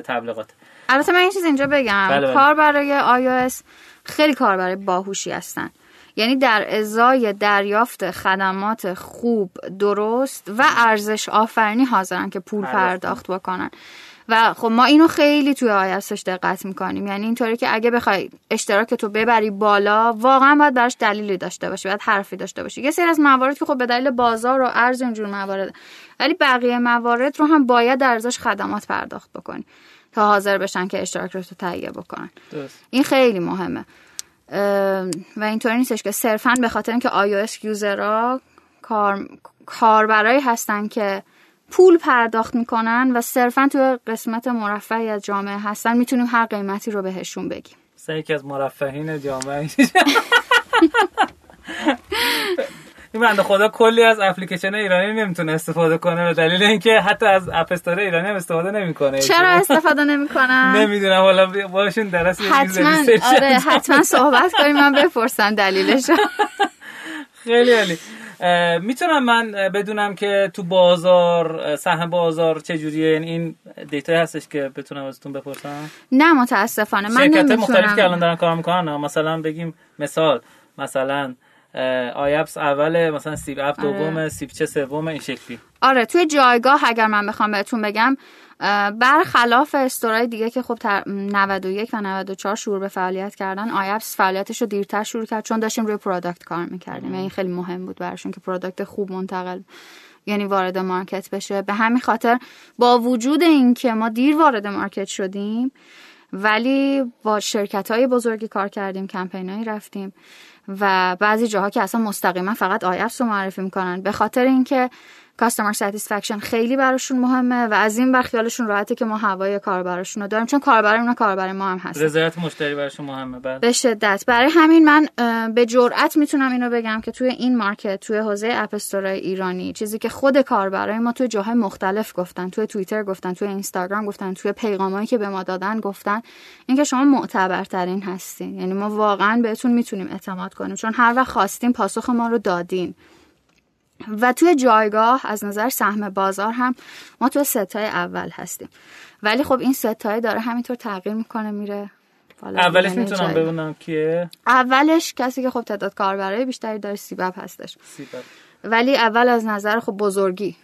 تبلیغات. البته من این چیز اینجا بگم. بله، بله. کار برای iOS خیلی کار برای باهوشی هستن. یعنی در ازای دریافت خدمات خوب درست و ارزش آفرینی حاضرن که پول پرداخت بکنن. و خب ما اینو خیلی توی آیسش دقت می‌کنیم. یعنی اینطوری که اگه بخوای اشتراک تو ببری بالا واقعا باید براش دلیلی داشته باشی باید حرفی داشته باشی. یه سری از موارد که خب به دلیل بازار و ارز اینجور موارد ولی بقیه موارد رو هم باید در ازاش خدمات پرداخت بکنی تا حاضر بشن که اشتراک رو تو تهیه بکنن. این خیلی مهمه. و اینطوری نیستش که صرفا به خاطر اینکه iOS یوزرها کار کاربرایی هستن که پول پرداخت می‌کنن و صرفا تو قسمت مرفعی از جامعه هستن می‌تونیم هر قیمتی رو بهشون بگیم. مثلا یکی از مرفهین جامعه. این بنده خدا کلی از اپلیکیشن ایرانی نمی‌تونه استفاده کنه به دلیل اینکه حتی از اپ استور ایرانی هم استفاده نمی‌کنه. چرا استفاده نمی‌کنن؟ نمی‌دونم حالا باشون درس حتما. آره. حتما صحبت کنیم من بپرسم دلیلش. خیلی عالی. می‌تونم من بدونم که تو بازار سهم بازار چجوریه؟ یعنی این دیتا هستش که بتونم ازتون بپرسم؟ نه متاسفانه. من شرکت مختلفی که الان نمی‌تونم دارن کار می‌کنن. مثلا بگیم مثال مثلا آیپس اول مثلا سیب اپ آره. دومه سیب چه سومه این شکلی. آره توی جایگاه اگر من بخوام بهتون بگم برخلاف store های دیگه که خب تر- 91 و 94 شروع به فعالیت کردن iApps فعالیتش رو دیرتر شروع کرد چون داشتیم روی product کار می‌کردیم. و این خیلی مهم بود براشون که product خوب منتقل یعنی وارد market بشه. به همین خاطر با وجود اینکه ما دیر وارد market شدیم ولی با شرکت های بزرگی کار کردیم کمپینایی رفتیم و بعضی جاها که اصلا مستقیما فقط iApps رو معرفی می‌کنن. به خاطر اینکه customer satisfaction خیلی براشون مهمه و از این بر خیالشون راحته که ما هوای کاربراشون رو داریم چون کاربر اونا کاربر ما هم هست رضایت مشتری براشون مهمه بله. به شدت. برای همین من به جرئت می‌تونم اینو بگم که توی این market توی حوزه app ایرانی چیزی که خود کاربرای ما توی جاهای مختلف گفتن توی توییتر گفتن توی اینستاگرام گفتن توی پیغامایی که به ما دادن گفتن اینکه شما معتبرترین هستین. یعنی ما واقعا بهتون می‌تونیم اعتماد کنیم چون هر وقت خواستیم پاسخ ما رو دادین. و توی جایگاه از نظر سهم بازار هم ما توی ستای اول هستیم. ولی خب این ستای داره همینطور تغییر می‌کنه میره اولش یعنی می‌تونم. ببینم کیه؟ اولش کسی که خب تعداد کاربرای بیشتری داره سیب اپ هستش. سیب ولی اول از نظر خب بزرگی.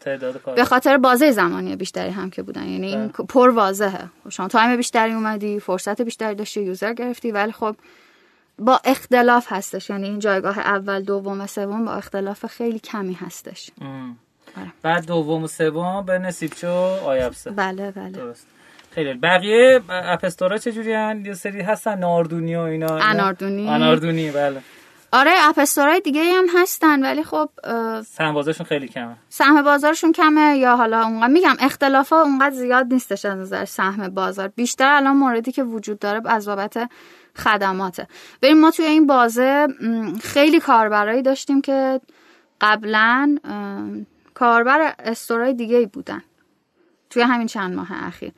تعداد به خاطر بازه زمانی بیشتری هم که بودن. یعنی این بله. پر واضحه شما time بیشتری اومدی فرصت بیشتری داشتی user گرفتی ولی خب با اختلاف هستش. یعنی این جایگاه اول دوم و سوم با اختلاف خیلی کمی هستش. آره. بعد دوم و سوم به نسیبچو آیابسه بله بله. درست. خیلی. بقیه اپ استورا چجوری هن؟ یه سری هستن ناردونی و اینا. اناردونی. اناردونی بله. آره اپ استورای دیگه هم هستن ولی خب سهم بازارشون خیلی کمه. سهم بازارشون کمه یا حالا اونقدر میگم اختلاف ها اونقدر زیاد نیستش از نظر سهم بازار. بیشتر الان موردی که وجود داره از بابت خدماته. ببین ما توی این بازه خیلی کاربرایی داشتیم که قبلا کاربر استورای دیگه بودن. توی همین چند ماه اخیر.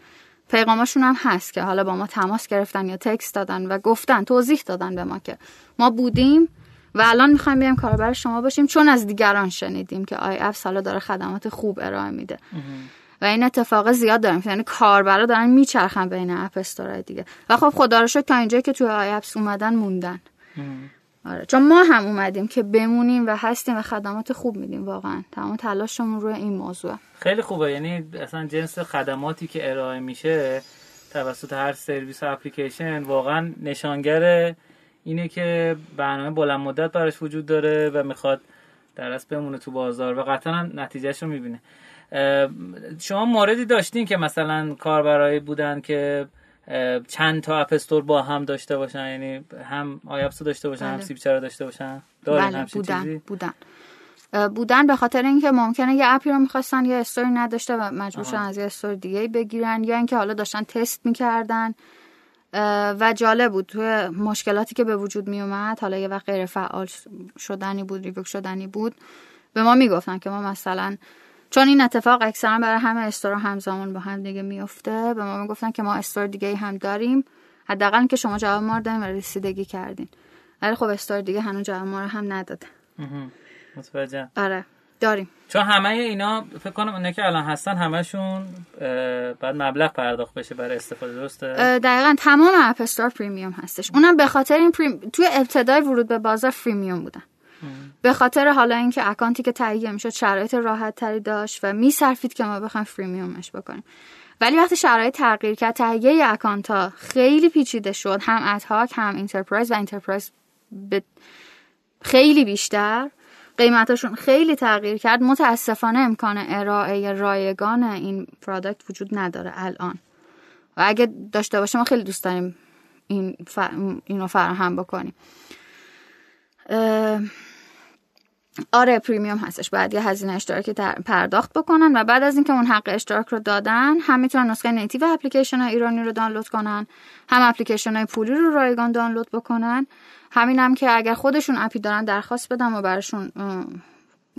پیغاماشون هم هست که حالا با ما تماس گرفتن یا تکست دادن و گفتن توضیح دادن به ما که ما بودیم و الان می‌خوایم بیایم کاربر شما باشیم. چون از دیگران شنیدیم که آی اف حالا داره خدمات خوب ارائه میده. و این اتفاق زیاد داریم یعنی کاربرا دارن میچرخن بین اپ استورای دیگه. و خب خدا رو شکر تا اینجایی که توی آی اپس اومدن موندن. آره چون ما هم اومدیم که بمونیم و هستیم و خدمات خوب میدیم واقعا. تمام تلاشمون روی این موضوع. خیلی خوبه. یعنی اصلا جنس خدماتی که ارائه میشه توسط هر سرویس و اپلیکیشن واقعا نشانگر اینه که برنامه بلند مدت براش وجود داره و می‌خواد در بمونه تو بازار و قطعا نتیجهش رو می‌بینه. شما موردی داشتین که مثلا کاربرایی بودن که چند تا App Store با هم داشته باشن یعنی هم iApps داشته باشن هم بله. سیبچه رو داشته باشن؟ دارین بله همچین بودن چیزی؟ بودن. بودن به خاطر اینکه ممکنه یه app ی رو می‌خواستن یه store ی نداشته و مجبور شدن از یه store دیگه بگیرن یا اینکه حالا داشتن تست می‌کردن. و جالب بود توی مشکلاتی که به وجود می اومد حالا یه وقت غیر فعال شدنی بود revoke شدنی بود به ما می‌گفتن که ما مثلا چون این اتفاق اکثرا برای همه store همزمان با هم دیگه میفته به ما می‌گفتن که ما store دیگه هم داریم. حداقل که شما جواب ما رو دادین و رسیدگی کردین. ولی خب store دیگه هنوز جواب ما رو هم نداده. متوجه. آره داریم. چون همه اینا فکر کنم اینا که الان هستن همشون بعد مبلغ پرداخت بشه برای استفاده درسته؟ دقیقا تمام App Store premium هستش. اونم به خاطر این prem... توی ابتدای ورود به بازار freemium بودن. به خاطر حالا اینکه اکانتی که تهیه می‌شد شرایط راحت تری داشت و میصرفید که ما بخوایم freemium ش بکنیم. ولی وقتی شرایط تغییر کرد تهیه اکانت ها خیلی پیچیده شد. هم ad hoc هم enterprise و enterprise به خیلی بیشتر قیمتاشون خیلی تغییر کرد. متاسفانه امکان ارائه رایگان این product وجود نداره الان. و اگه داشته باشه ما خیلی دوست داریم این ف... اینو فراهم بکنیم. آره premium هستش. باید یه هزینه اشتراکی در- پرداخت بکنن و بعد از اینکه اون حق اشتراک رو دادن هم می‌تونن نسخه native application های ایرانی رو دانلود کنن هم اپلیکیشن های پولی رو رایگان دانلود بکنن. همین هم که اگر خودشون app ی دارن درخواست بدن و براشون اه،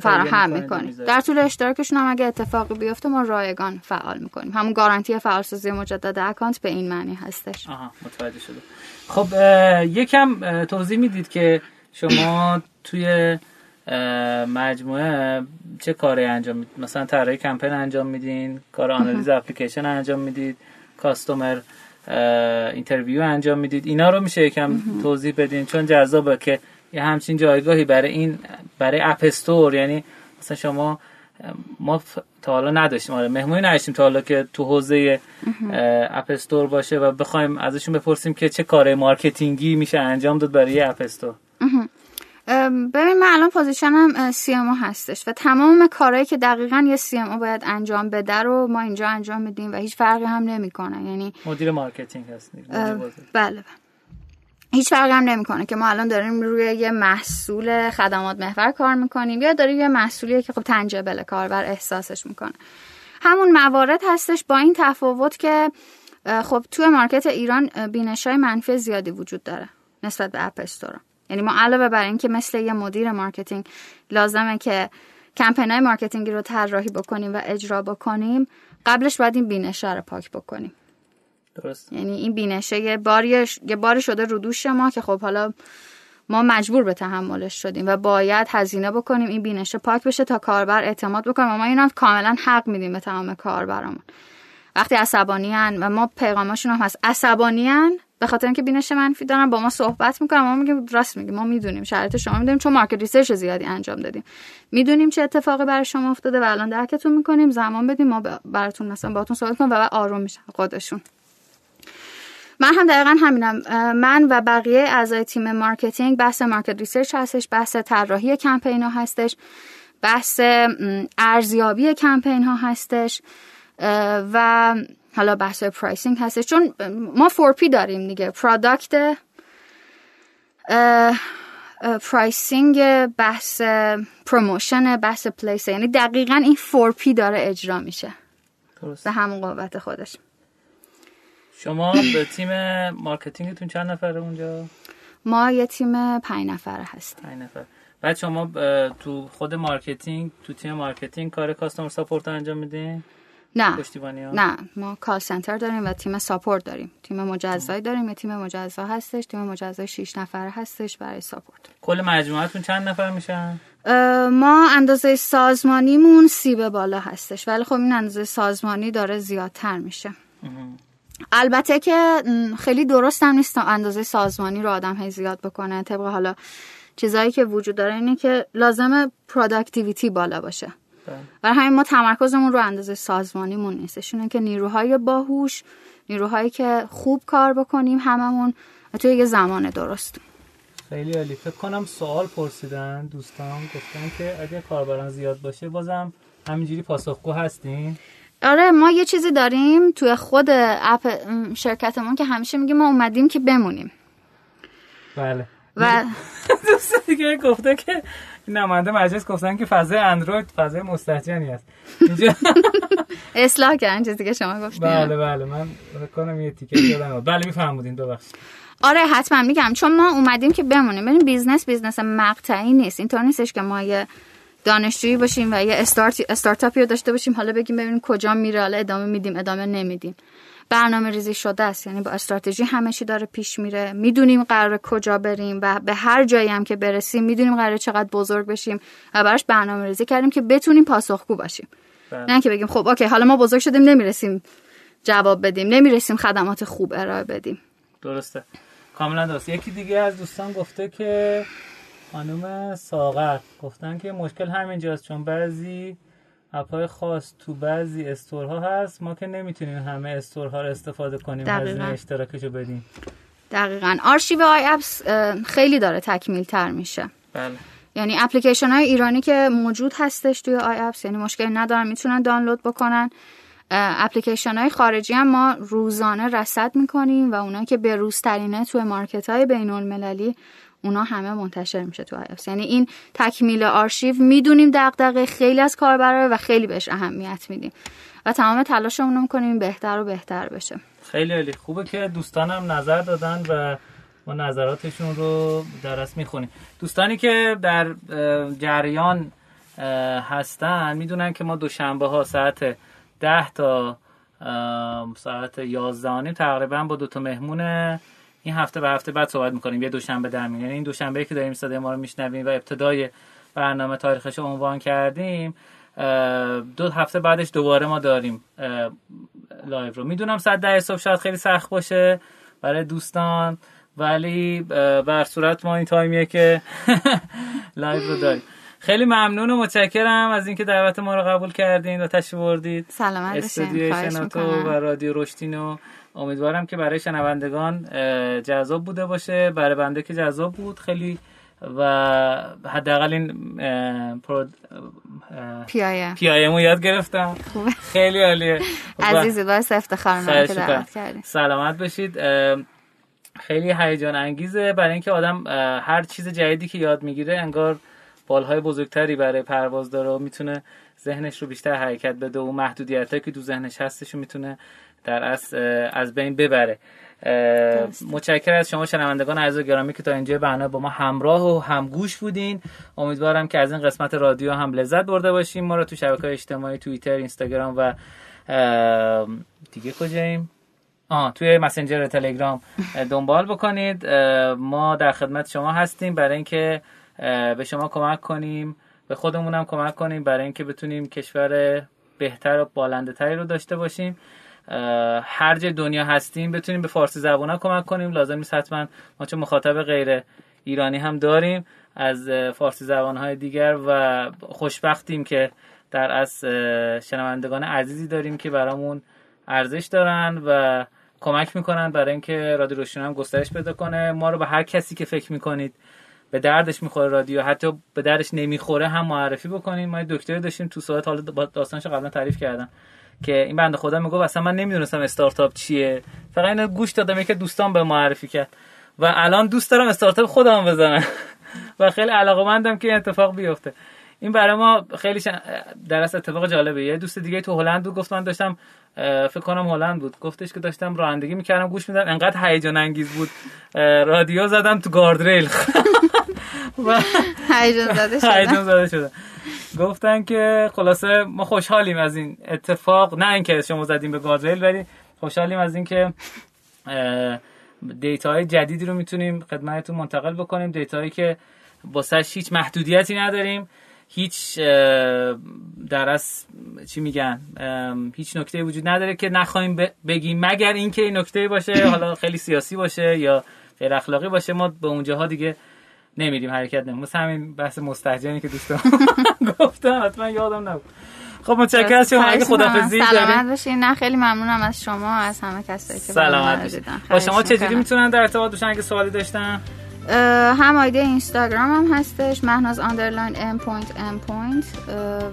فراهم و می‌کنیم. در طول اشتراکشون هم اگه اتفاقی بیفته ما رایگان فعال می‌کنیم. همون گارانتی فعالسازی مجدد اکانت به این معنی هستش. آها متوجه شده خب یکم توضیح می‌دید که شما توی مجموعه چه کاری انجام می‌دید مثلا طراحی کمپین انجام میدین کار آنالیز اپلیکیشن انجام می‌دید customer interview انجام می‌دید اینا رو میشه یکم توضیح بدین؟ چون جذابه که یه همچین جایگاهی برای این برای app store یعنی مثلا شما ما تا حالا نداشتیم. آره مهمونی نداشتیم تا حالا که تو حوزه app store باشه و بخوایم ازشون بپرسیم که چه کار marketing ی میشه انجام داد برای اپ استور ببین من الان position م CMO هستش و تمام کارهایی که دقیقا یه CMO باید انجام بده رو ما اینجا انجام میدیم و هیچ فرقی هم نمی‌کنه. یعنی مدیر marketing هست بله بله. هیچ فرقی هم نمی‌کنه که ما الان داریم روی یه محصول خدمات محور کار می‌کنیم یا داریم یه محصولی که خب tangible کاربر احساسش می‌کنه. همون موارد هستش با این تفاوت که خب توی market ایران بینش های منفی زیادی وجود داره نسبت به app store ا. یعنی ما علاوه بر اینکه مثل یه مدیر marketing لازمه که کمپینای marketing ی رو طراحی بکنیم و اجرا بکنیم قبلش باید این بینش رو پاک بکنیم. درست. یعنی این بینشه یه باری یه باری شده رو دوش ما که خب حالا ما مجبور به تحملش شدیم و باید هزینه بکنیم این بینشه پاک بشه تا کاربر اعتماد بکنه. و ما اینا کاملا حق میدیم به تمام کاربرامون. وقتی عصبانیان و ما پیغاماشون هم هست عصبانیان به خاطر اینکه بینش منفی دارن با ما صحبت می‌کنن ما میگیم راست میگیم ما می‌دونیم شرایط شما می‌دونیم چون market research زیادی انجام دادیم. می‌دونیم چه اتفاقی برای شما افتاده و الان درکتون می‌کنیم. زمان بدیم ما براتون مثلا باهاتون صحبت کنیم و بعد آروم میشن خودشون. من هم دقیقا همینم. من و بقیه اعضای تیم marketing بحث market research هستش بحث طراحی کمپین ها هستش بحث ارزیابی کمپین ها هستش. و حالا بحث pricing هستش. چون ما four P داریم دیگه. product pricing بحث promotion بحث place یعنی دقیقا این four P داره اجرا میشه. درست. به همون قوت خودش. شما به تیم marketing تون چند نفره اونجا؟ ما یه تیم پنج نفره هستیم. پنج نفر. بعد شما تو خود marketing تو تیم marketing کار customer support انجام میدین؟ نه. پشتیبانی ها. نه. ما call center داریم و تیم support داریم. تیم مجزایی داریم. یه تیم مجزا هستش. تیم مجزای 6 نفره هستش برای support کل مجموعتون چند نفر میشن؟ ما اندازه سازمانیمون سی به بالا هستش. ولی خب این اندازه سازمانی داره زیادتر میشه. البته که خیلی درست هم نیست اندازه سازمانی رو آدم هی زیاد بکنه. طبق حالا چیزایی که وجود داره اینه که لازم productivity بالا باشه. برای همین ما تمرکزمون رو اندازه سازمانیمون نیستش اینه که نیروهای باهوش نیروهایی که خوب کار بکنیم هممون توی یه زمان درست. خیلی عالی. فکر کنم سوال پرسیدن دوستان. گفتن که اگه کاربران زیاد باشه بازم همینجوری پاسخگو هستین؟ آره ما یه چیزی داریم توی خود app شرکتمون که همیشه میگیم ما اومدیم که بمونیم. بله. و دوست دیگه گفته که نماینده مجلس گفتن که فضای اندروید فضای مستهجنی است. اینجا اصلاح کردن چیزی که شما گفتیم بله بله. من کنم یه تیکه دادم. بله میفهمودین ببخشید. آره حتما میگم. چون ما اومدیم که بمونیم. ببین business business مقطعی نیست. اینطور نیستش که ما یه دانشجویی باشیم و یه استارت استارتاپی رو داشته باشیم. حالا بگیم ببینیم کجا میره. حالا ادامه میدیم ادامه نمیدیم. برنامه ریزی شده است. یعنی با استراتژی همه چی داره پیش میره. می‌دونیم قرار کجا بریم و به هر جایی هم که برسیم می‌دونیم قرار چقدر بزرگ بشیم و براش برنامه ریزی کردیم که بتونیم پاسخگو باشیم. بله. نه که بگیم خب اوکی حالا ما بزرگ شدیم نمی‌رسیم جواب بدیم نمی‌رسیم خدمات خوب ارائه بدیم. درسته. کاملا درست. یکی دیگه از دوستان گفته که خانم ساغر گفتن که مشکل همینجاست چون بعضی app ای خاص تو بعضی store ها هست ما که نمی‌تونیم همه store ها رو استفاده کنیم دقیقاً. هزینه اشتراکشو بدیم. دقیقا. آرشیو آی اپس خیلی داره تکمیل تر میشه. بله. یعنی اپلیکیشن های ایرانی که موجود هستش توی آی اپس یعنی مشکلی ندارن می‌تونن دانلود بکنن. اپلیکیشن های خارجی هم ما روزانه رصد می‌کنیم و اونایی که به روزترینه توی market های بین المللی اونا همه منتشر میشه تو آی اپس یعنی این تکمیل آرشیو می‌دونیم دغدغه خیلی از کاربرا و خیلی بهش اهمیت میدیم. و تمام تلاشمون رو می‌کنیم بهتر و بهتر بشه. خیلی عالی. خوبه که دوستانم نظر دادن و ما نظراتشون رو درست می‌خونیم. دوستانی که در جریان هستن می‌دونن که ما دوشنبه ها ساعت ده تا اه، ساعت یازده تقریبا با دوتا مهمون این هفته به هفته بعد صحبت می‌کنیم. یه دوشنبه در میون یعنی این دوشنبه که داریم صدای ما رو میشنویم و ابتدای برنامه تاریخش رو عنوان کردیم دو هفته بعدش دوباره ما داریم live رو. می‌دونم صد ده صبح شاید خیلی سخت باشه برای دوستان ولی بر صورت ما این تایمیه که live رو داریم. خیلی ممنون و متشکرم از اینکه دعوت ما رو قبول کردین و تشریف بردید سلامت استودیو باشین می‌کنم. و رادیو رشدینو امیدوارم که برای شنوندگان جذاب بوده باشه. برای بنده که جذاب بود خیلی و حداقل این پرود پیایه پی آی امو یاد گرفتم. خیلی عالیه. و عزیزی باعث افتخار من که. دعوت کردی. سلامت باشید. اه، خیلی هیجان انگیزه. برای اینکه آدم هر چیز جدیدی که یاد می‌گیره انگار بالهای بزرگتری برای پرواز داره و می‌تونه ذهنش رو بیشتر حرکت بده و محدودیت که تو ذهنش هستش رو می‌تونه در اصل اه، از بین ببره. متشکرم از شما شنوندگان عزیز و گرامی که تا اینجا برنامه با ما همراه و همگوش بودین. امیدوارم که از این قسمت رادیو هم لذت برده باشیم. ما رو تو شبکه اجتماعی توییتر اینستاگرام و دیگه کجاییم؟ آه توی مسنجر تلگرام دنبال بکنید. ما در خدمت شما هستیم برای اینکه به شما کمک کنیم به خودمون هم کمک کنیم برای اینکه بتونیم کشور بهتر و بالنده تری رو داشته باشیم. هر جای دنیا هستیم بتونیم به فارسی زبان کمک کنیم. لازم نیست حتما ما چون مخاطب غیر ایرانی هم داریم. از فارسی زبان های دیگر و خوشبختیم که در از شنوندگان عزیزی داریم که برامون ارزش دارن و کمک می‌کنن برای اینکه رادیو روشن هم گسترش پیدا کنه. ما رو به هر کسی که فکر می‌کنید به دردش می‌خوره رادیو حتی به دردش نمی‌خوره هم معرفی بکنیم ما دکتری داشتیم تو سوالات حالا داستانش قبلا تعریف کردم. که این بنده خدا می‌گفت اصلا من نمی‌دونستم استارتاپ چیه. فقط اینو گوش دادم که دوستان به معرفی کرد. و الان دوست دارم استارتاپ خودم بزنم. و خیلی علاقه مندم که اتفاق بیفته. این برای ما خیلی در اصل اتفاق جالبه یه دوست دیگه تو هلند بود گفت من داشتم فکر کنم هلند بود. گفتش که داشتم رانندگی می‌کردم گوش میدم انقدر هیجان انگیز بود. رادیو زدم تو گاردریل. هیجان زده شده هیجان زده شده گفتن که خلاصه ما خوشحالیم از این اتفاق. نه اینکه شما زدیم به گاردریل ولی خوشحالیم از اینکه دیتا های جدیدی رو می‌تونیم خدمتتون منتقل بکنیم. دیتایی که واسه هیچ محدودیتی نداریم. هیچ در از چی میگن هیچ نکته وجود نداره که نخواهیم بگیم. مگر اینکه این نکته باشه حالا خیلی سیاسی باشه یا غیر اخلاقی باشه ما به اونجاها دیگه نمیریم حرکت نمیم مثل همین بحث مستهجنی که دوستان گفتم حتما یادم نبود. خب متشکرم از شما. اگه خداحافظی دارید سلامت باشین. نه خیلی ممنونم از شما از همه کسایی که سلامت با شما چجوری می‌تونن در ارتباط باشن؟ اگه سوالی داشتن؟ هم آیدی اینستاگرام هم هستش مهناز underline ام point ام point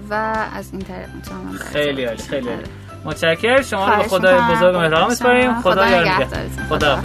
و از این طریق می‌تونم خیلی عالی خیلی عالی. متشکرم. شما رو به خدای بزرگ مهربان میسپاریم. خدا یار خدا